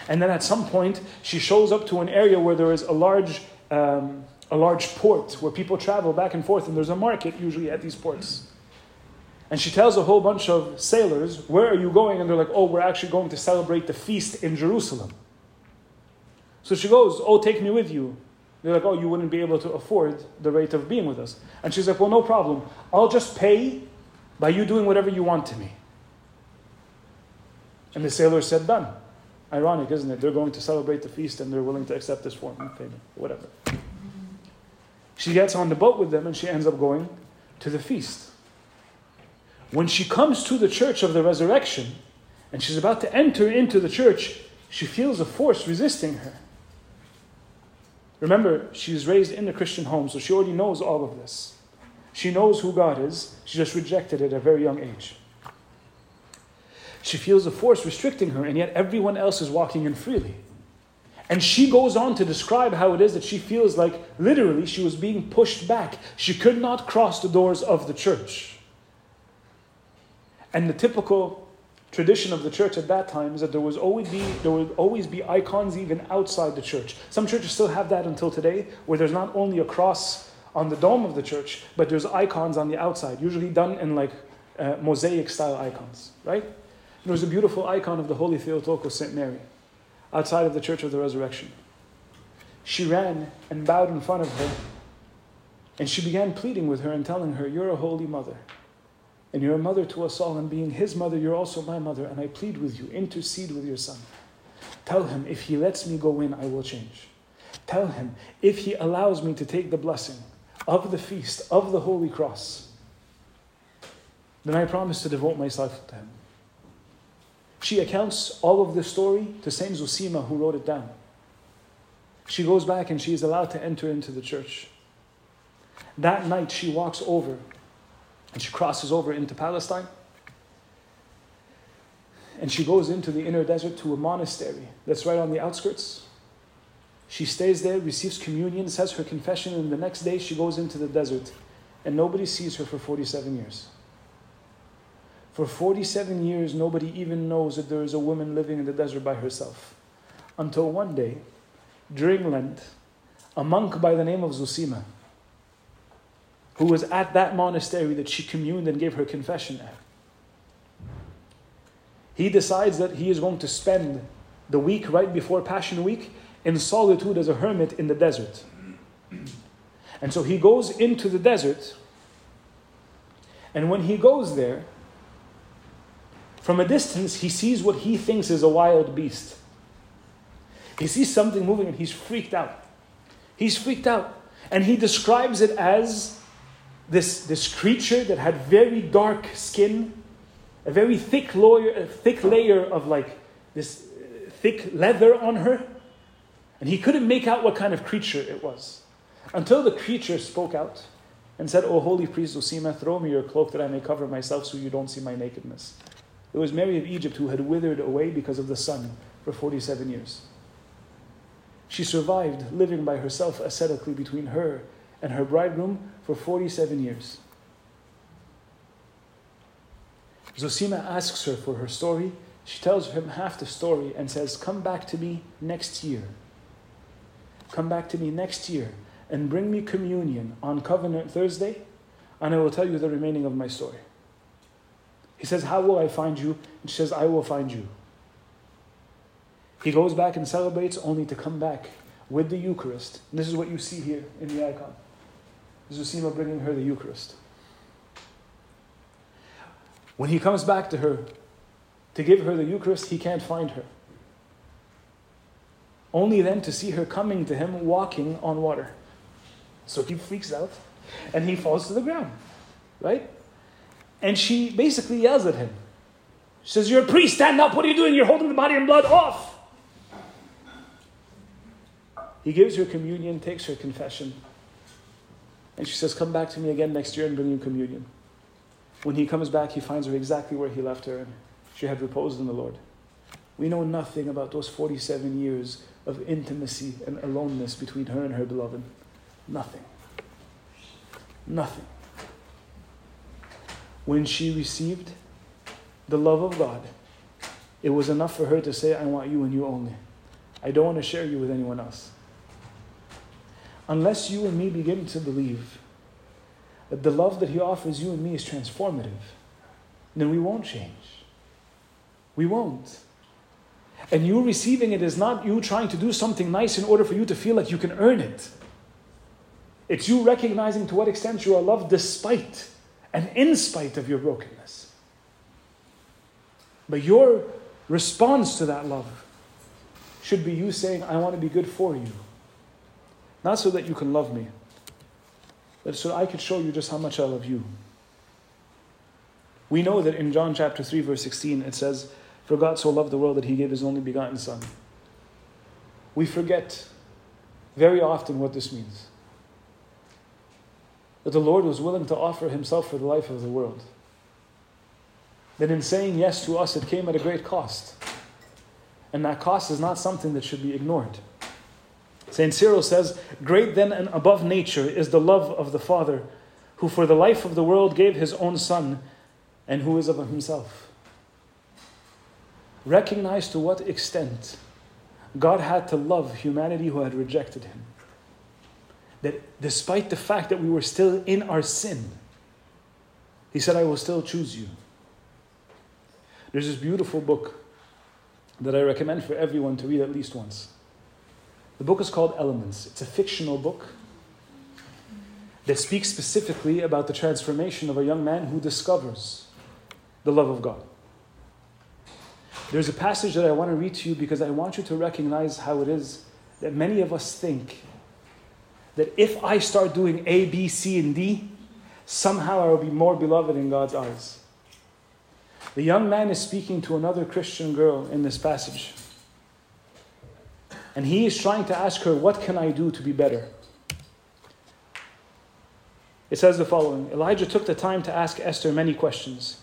And then at some point, she shows up to an area where there is a large um, a large port where people travel back and forth, and there's a market usually at these ports. And she tells a whole bunch of sailors, Where are you going? And they're like, Oh, we're actually going to celebrate the feast in Jerusalem. So she goes, Oh, take me with you. They're like, Oh, you wouldn't be able to afford the rate of being with us. And she's like, Well, no problem. I'll just pay by you doing whatever you want to me. And the sailors said, Done. Ironic, isn't it? They're going to celebrate the feast and they're willing to accept this form of payment, whatever. She gets on the boat with them and she ends up going to the feast. When she comes to the church of the resurrection and she's about to enter into the church, she feels a force resisting her. Remember, she's raised in a Christian home, so she already knows all of this. She knows who God is, she just rejected it at a very young age. She feels a force restricting her, and yet everyone else is walking in freely. And she goes on to describe how it is that she feels like literally she was being pushed back. She could not cross the doors of the church. And the typical tradition of the church at that time is that there was always be there would always be icons even outside the church. Some churches still have that until today, where there's not only a cross on the dome of the church, but there's icons on the outside, usually done in like uh, mosaic style icons, right? There was a beautiful icon of the Holy Theotokos St. Mary outside of the Church of the Resurrection. She ran and bowed in front of her, and she began pleading with her and telling her, You're a holy mother, and you're a mother to us all, and being his mother, you're also my mother, and I plead with you, intercede with your son. Tell him, if he lets me go in, I will change. Tell him, if he allows me to take the blessing of the feast of the Holy Cross, then I promise to devote myself to him. She accounts all of the story to Saint Zosima, who wrote it down. She goes back and she is allowed to enter into the church. That night, she walks over and she crosses over into Palestine. And she goes into the inner desert to a monastery that's right on the outskirts. She stays there, receives communion, says her confession, and the next day she goes into the desert. And nobody sees her for 47 years. For 47 years, nobody even knows that there is a woman living in the desert by herself. Until one day, during Lent, a monk by the name of Zosima, who was at that monastery that she communed and gave her confession at, he decides that he is going to spend the week right before Passion Week in solitude as a hermit in the desert. And so he goes into the desert, and when he goes there, from a distance, he sees what he thinks is a wild beast. He sees something moving and he's freaked out. He's freaked out. And he describes it as this, this creature that had very dark skin, a very thick, lawyer, a thick layer of like this uh, thick leather on her. And he couldn't make out what kind of creature it was. Until the creature spoke out and said, O holy priest Zosima, throw me your cloak that I may cover myself so you don't see my nakedness. It was Mary of Egypt who had withered away because of the sun for 47 years. She survived living by herself ascetically between her and her bridegroom for 47 years. Zosima asks her for her story. She tells him half the story and says, Come back to me next year. Come back to me next year and bring me communion on Covenant Thursday, and I will tell you the remaining of my story. He says, How will I find you? And she says, I will find you. He goes back and celebrates only to come back with the Eucharist. And this is what you see here in the icon. Zosima bringing her the Eucharist. When he comes back to her to give her the Eucharist, he can't find her. Only then to see her coming to him walking on water. So he freaks out and he falls to the ground. Right? And she basically yells at him. She says, You're a priest, stand up. What are you doing? You're holding the body and blood off. He gives her communion, takes her confession. And she says, Come back to me again next year and bring you communion. When he comes back, he finds her exactly where he left her, and she had reposed in the Lord. We know nothing about those 47 years of intimacy and aloneness between her and her beloved. Nothing. Nothing. When she received the love of God, it was enough for her to say, I want you and you only. I don't want to share you with anyone else. unless you and me begin to believe that the love that He offers you and me is transformative, then we won't change. We won't. And you receiving it is not you trying to do something nice in order for you to feel like you can earn it. It's you recognizing to what extent you are loved despite and in spite of your brokenness. But your response to that love should be you saying, I want to be good for you. Not so that you can love me, but so I could show you just how much I love you. We know that in John chapter 3, verse 16, it says, For God so loved the world that he gave his only begotten Son. We forget very often what this means. That the Lord was willing to offer himself for the life of the world. That in saying yes to us, it came at a great cost. And that cost is not something that should be ignored. St. Cyril says, Great then and above nature is the love of the Father, who for the life of the world gave his own Son, and who is of himself. Recognize to what extent God had to love humanity who had rejected him. That despite the fact that we were still in our sin, he said, I will still choose you. There's this beautiful book that I recommend for everyone to read at least once. The book is called Elements. It's a fictional book that speaks specifically about the transformation of a young man who discovers the love of God. There's a passage that I want to read to you because I want you to recognize how it is that many of us think that if I start doing A, B, C, and D, somehow I will be more beloved in God's eyes. The young man is speaking to another Christian girl in this passage. And he is trying to ask her, What can I do to be better? It says the following Elijah took the time to ask Esther many questions.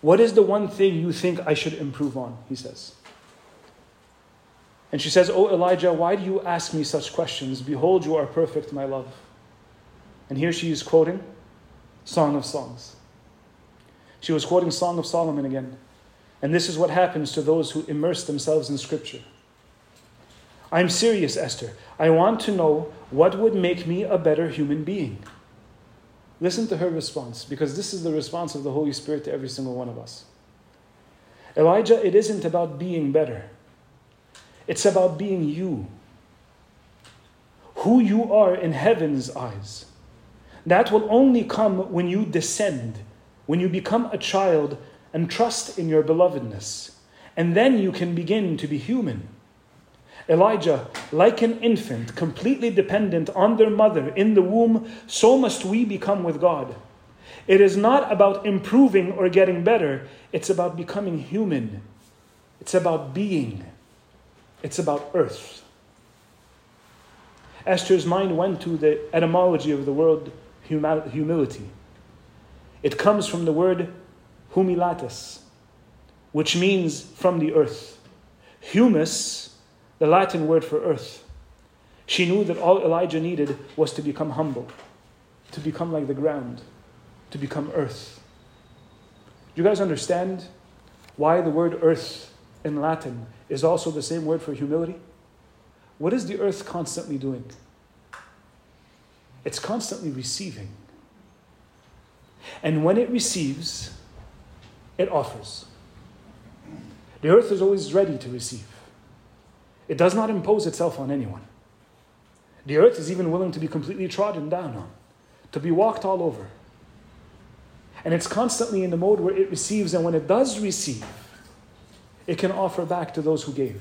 What is the one thing you think I should improve on? He says. And she says, Oh Elijah, why do you ask me such questions? Behold, you are perfect, my love. And here she is quoting Song of Songs. She was quoting Song of Solomon again. And this is what happens to those who immerse themselves in Scripture. I'm serious, Esther. I want to know what would make me a better human being. Listen to her response, because this is the response of the Holy Spirit to every single one of us. Elijah, it isn't about being better, it's about being you. Who you are in heaven's eyes. That will only come when you descend, when you become a child and trust in your belovedness. And then you can begin to be human. Elijah, like an infant, completely dependent on their mother in the womb, so must we become with God. It is not about improving or getting better, it's about becoming human. It's about being. It's about earth. Esther's mind went to the etymology of the word humility. It comes from the word humilatus, which means from the earth. Humus the Latin word for earth. She knew that all Elijah needed was to become humble, to become like the ground, to become earth. Do you guys understand why the word earth in Latin is also the same word for humility? What is the earth constantly doing? It's constantly receiving. And when it receives, it offers. The earth is always ready to receive. It does not impose itself on anyone. The earth is even willing to be completely trodden down on, to be walked all over. And it's constantly in the mode where it receives, and when it does receive, it can offer back to those who gave.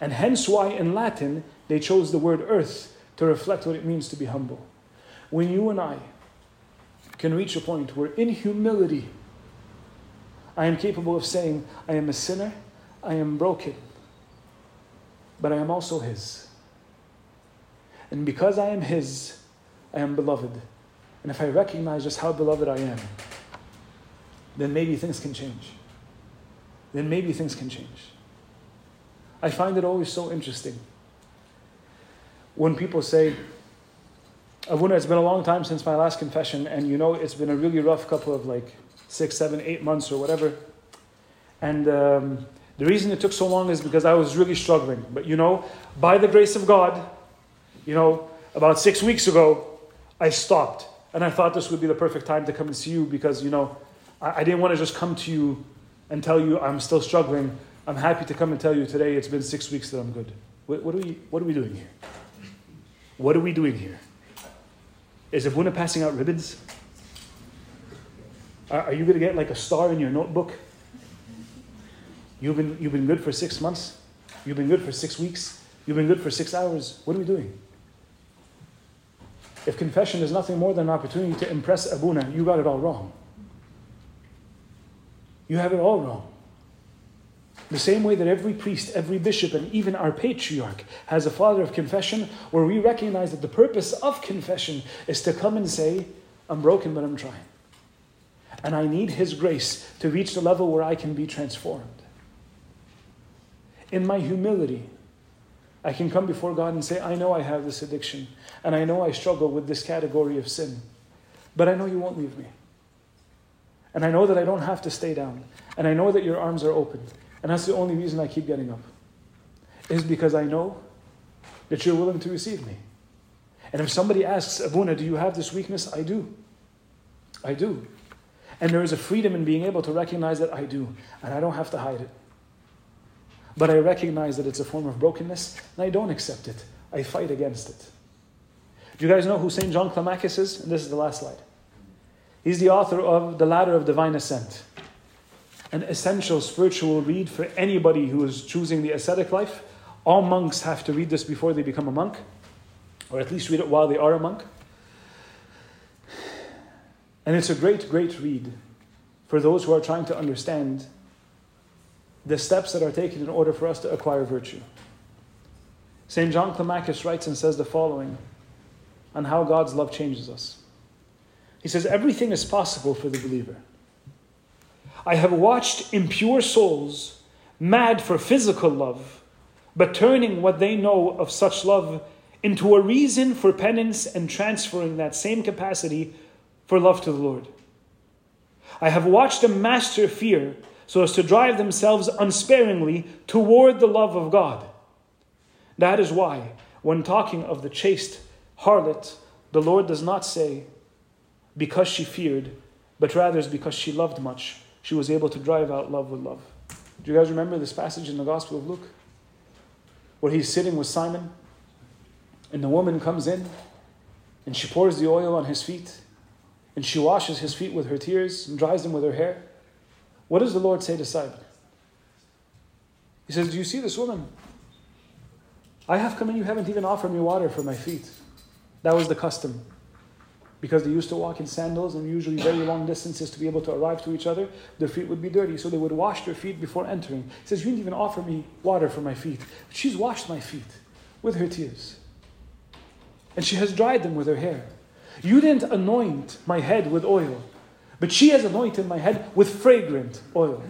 And hence why in Latin they chose the word earth to reflect what it means to be humble. When you and I can reach a point where in humility I am capable of saying, I am a sinner, I am broken, but I am also His. And because I am His, I am beloved. And if I recognize just how beloved I am, then maybe things can change. Then maybe things can change. I find it always so interesting when people say, Abuna, it's been a long time since my last confession, and you know it's been a really rough couple of like six, seven, eight months or whatever. And um, the reason it took so long is because I was really struggling. But you know, by the grace of God, You know, about six weeks ago, I stopped and I thought this would be the perfect time to come and see you because, you know, I, I didn't want to just come to you and tell you I'm still struggling. I'm happy to come and tell you today it's been six weeks that I'm good. What, what, are, we, what are we doing here? What are we doing here? Is Abuna passing out ribbons? Are, are you going to get like a star in your notebook? You've been, you've been good for six months? You've been good for six weeks? You've been good for six hours? What are we doing? If confession is nothing more than an opportunity to impress Abuna, you got it all wrong. You have it all wrong. The same way that every priest, every bishop, and even our patriarch has a father of confession, where we recognize that the purpose of confession is to come and say, I'm broken, but I'm trying. And I need His grace to reach the level where I can be transformed. In my humility, I can come before God and say, I know I have this addiction, and I know I struggle with this category of sin, but I know you won't leave me. And I know that I don't have to stay down, and I know that your arms are open, and that's the only reason I keep getting up, is because I know that you're willing to receive me. And if somebody asks, Abuna, do you have this weakness? I do. I do. And there is a freedom in being able to recognize that I do, and I don't have to hide it. But I recognize that it's a form of brokenness, and I don't accept it. I fight against it. Do you guys know who St. John Climacus is? And this is the last slide. He's the author of The Ladder of Divine Ascent, an essential spiritual read for anybody who is choosing the ascetic life. All monks have to read this before they become a monk, or at least read it while they are a monk. And it's a great, great read for those who are trying to understand the steps that are taken in order for us to acquire virtue. St. John Climacus writes and says the following on how God's love changes us. He says, Everything is possible for the believer. I have watched impure souls mad for physical love, but turning what they know of such love into a reason for penance and transferring that same capacity for love to the Lord. I have watched them master fear so as to drive themselves unsparingly toward the love of God. That is why, when talking of the chaste harlot, the Lord does not say, because she feared, but rather is because she loved much, she was able to drive out love with love. Do you guys remember this passage in the Gospel of Luke? Where he's sitting with Simon, and the woman comes in, and she pours the oil on his feet, and she washes his feet with her tears and dries them with her hair. What does the Lord say to Simon? He says, Do you see this woman? I have come and you haven't even offered me water for my feet. That was the custom. Because they used to walk in sandals and usually very long distances to be able to arrive to each other, their feet would be dirty, so they would wash their feet before entering. He says, You didn't even offer me water for my feet. But she's washed my feet with her tears. And she has dried them with her hair. You didn't anoint my head with oil, but she has anointed my head with fragrant oil.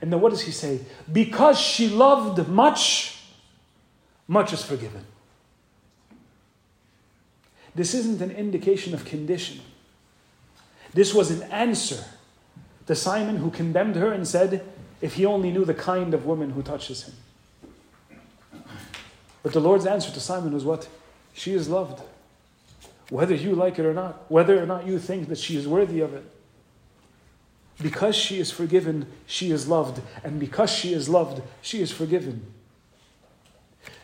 And then what does he say? Because she loved much, much is forgiven. This isn't an indication of condition. This was an answer to Simon who condemned her and said, if he only knew the kind of woman who touches him. But the Lord's answer to Simon was what? She is loved. Whether you like it or not, whether or not you think that she is worthy of it. Because she is forgiven, she is loved. And because she is loved, she is forgiven.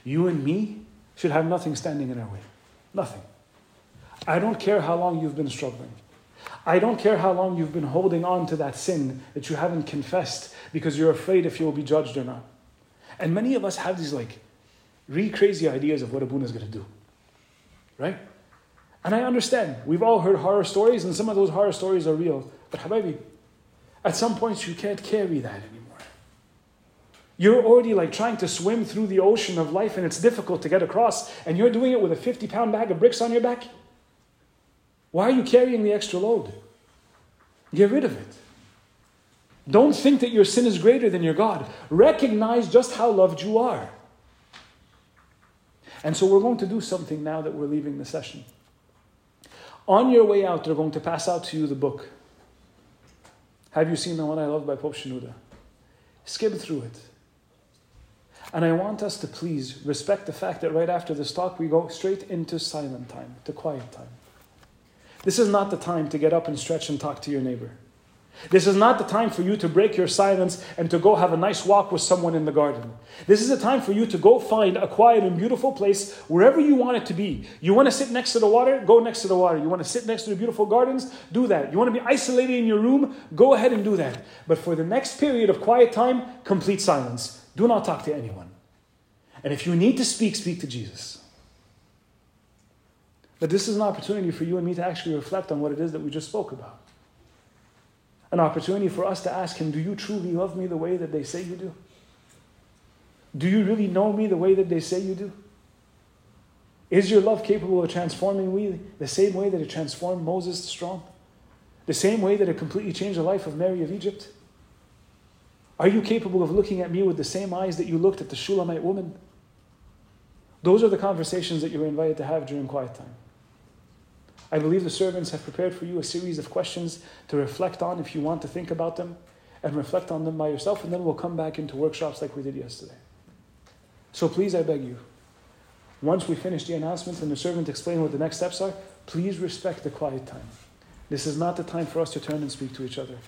You and me should have nothing standing in our way. Nothing. I don't care how long you've been struggling. I don't care how long you've been holding on to that sin that you haven't confessed because you're afraid if you'll be judged or not. And many of us have these like really crazy ideas of what Abuna is going to do. Right? And I understand. We've all heard horror stories, and some of those horror stories are real. But Habibi, at some points you can't carry that anymore. You're already like trying to swim through the ocean of life, and it's difficult to get across, and you're doing it with a 50 pound bag of bricks on your back. Why are you carrying the extra load? Get rid of it. Don't think that your sin is greater than your God. Recognize just how loved you are. And so we're going to do something now that we're leaving the session. On your way out, they're going to pass out to you the book. Have you seen The One I Love by Pope Shenouda? Skim through it. And I want us to please respect the fact that right after this talk, we go straight into silent time, to quiet time. This is not the time to get up and stretch and talk to your neighbor. This is not the time for you to break your silence and to go have a nice walk with someone in the garden. This is a time for you to go find a quiet and beautiful place wherever you want it to be. You want to sit next to the water? Go next to the water. You want to sit next to the beautiful gardens? Do that. You want to be isolated in your room? Go ahead and do that. But for the next period of quiet time, complete silence. Do not talk to anyone. And if you need to speak, speak to Jesus. But this is an opportunity for you and me to actually reflect on what it is that we just spoke about an opportunity for us to ask Him, Do you truly love me the way that they say you do? Do you really know me the way that they say you do? Is your love capable of transforming me the same way that it transformed Moses the strong? The same way that it completely changed the life of Mary of Egypt? Are you capable of looking at me with the same eyes that you looked at the Shulamite woman? Those are the conversations that you're invited to have during quiet time. I believe the servants have prepared for you a series of questions to reflect on if you want to think about them and reflect on them by yourself, and then we'll come back into workshops like we did yesterday. So please, I beg you, once we finish the announcement and the servant explain what the next steps are, please respect the quiet time. This is not the time for us to turn and speak to each other.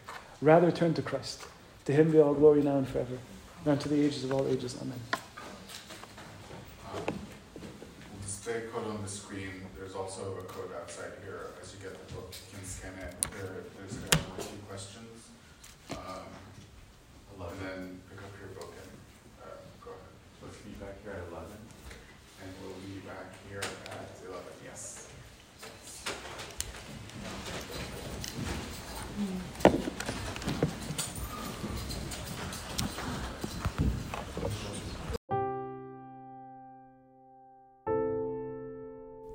Rather, turn to Christ. To him be all glory now and forever, and unto the ages of all ages. Amen. Um, code on the screen. Also a code outside here. As you get the book, you can scan it. There, there's a few questions. Um, and then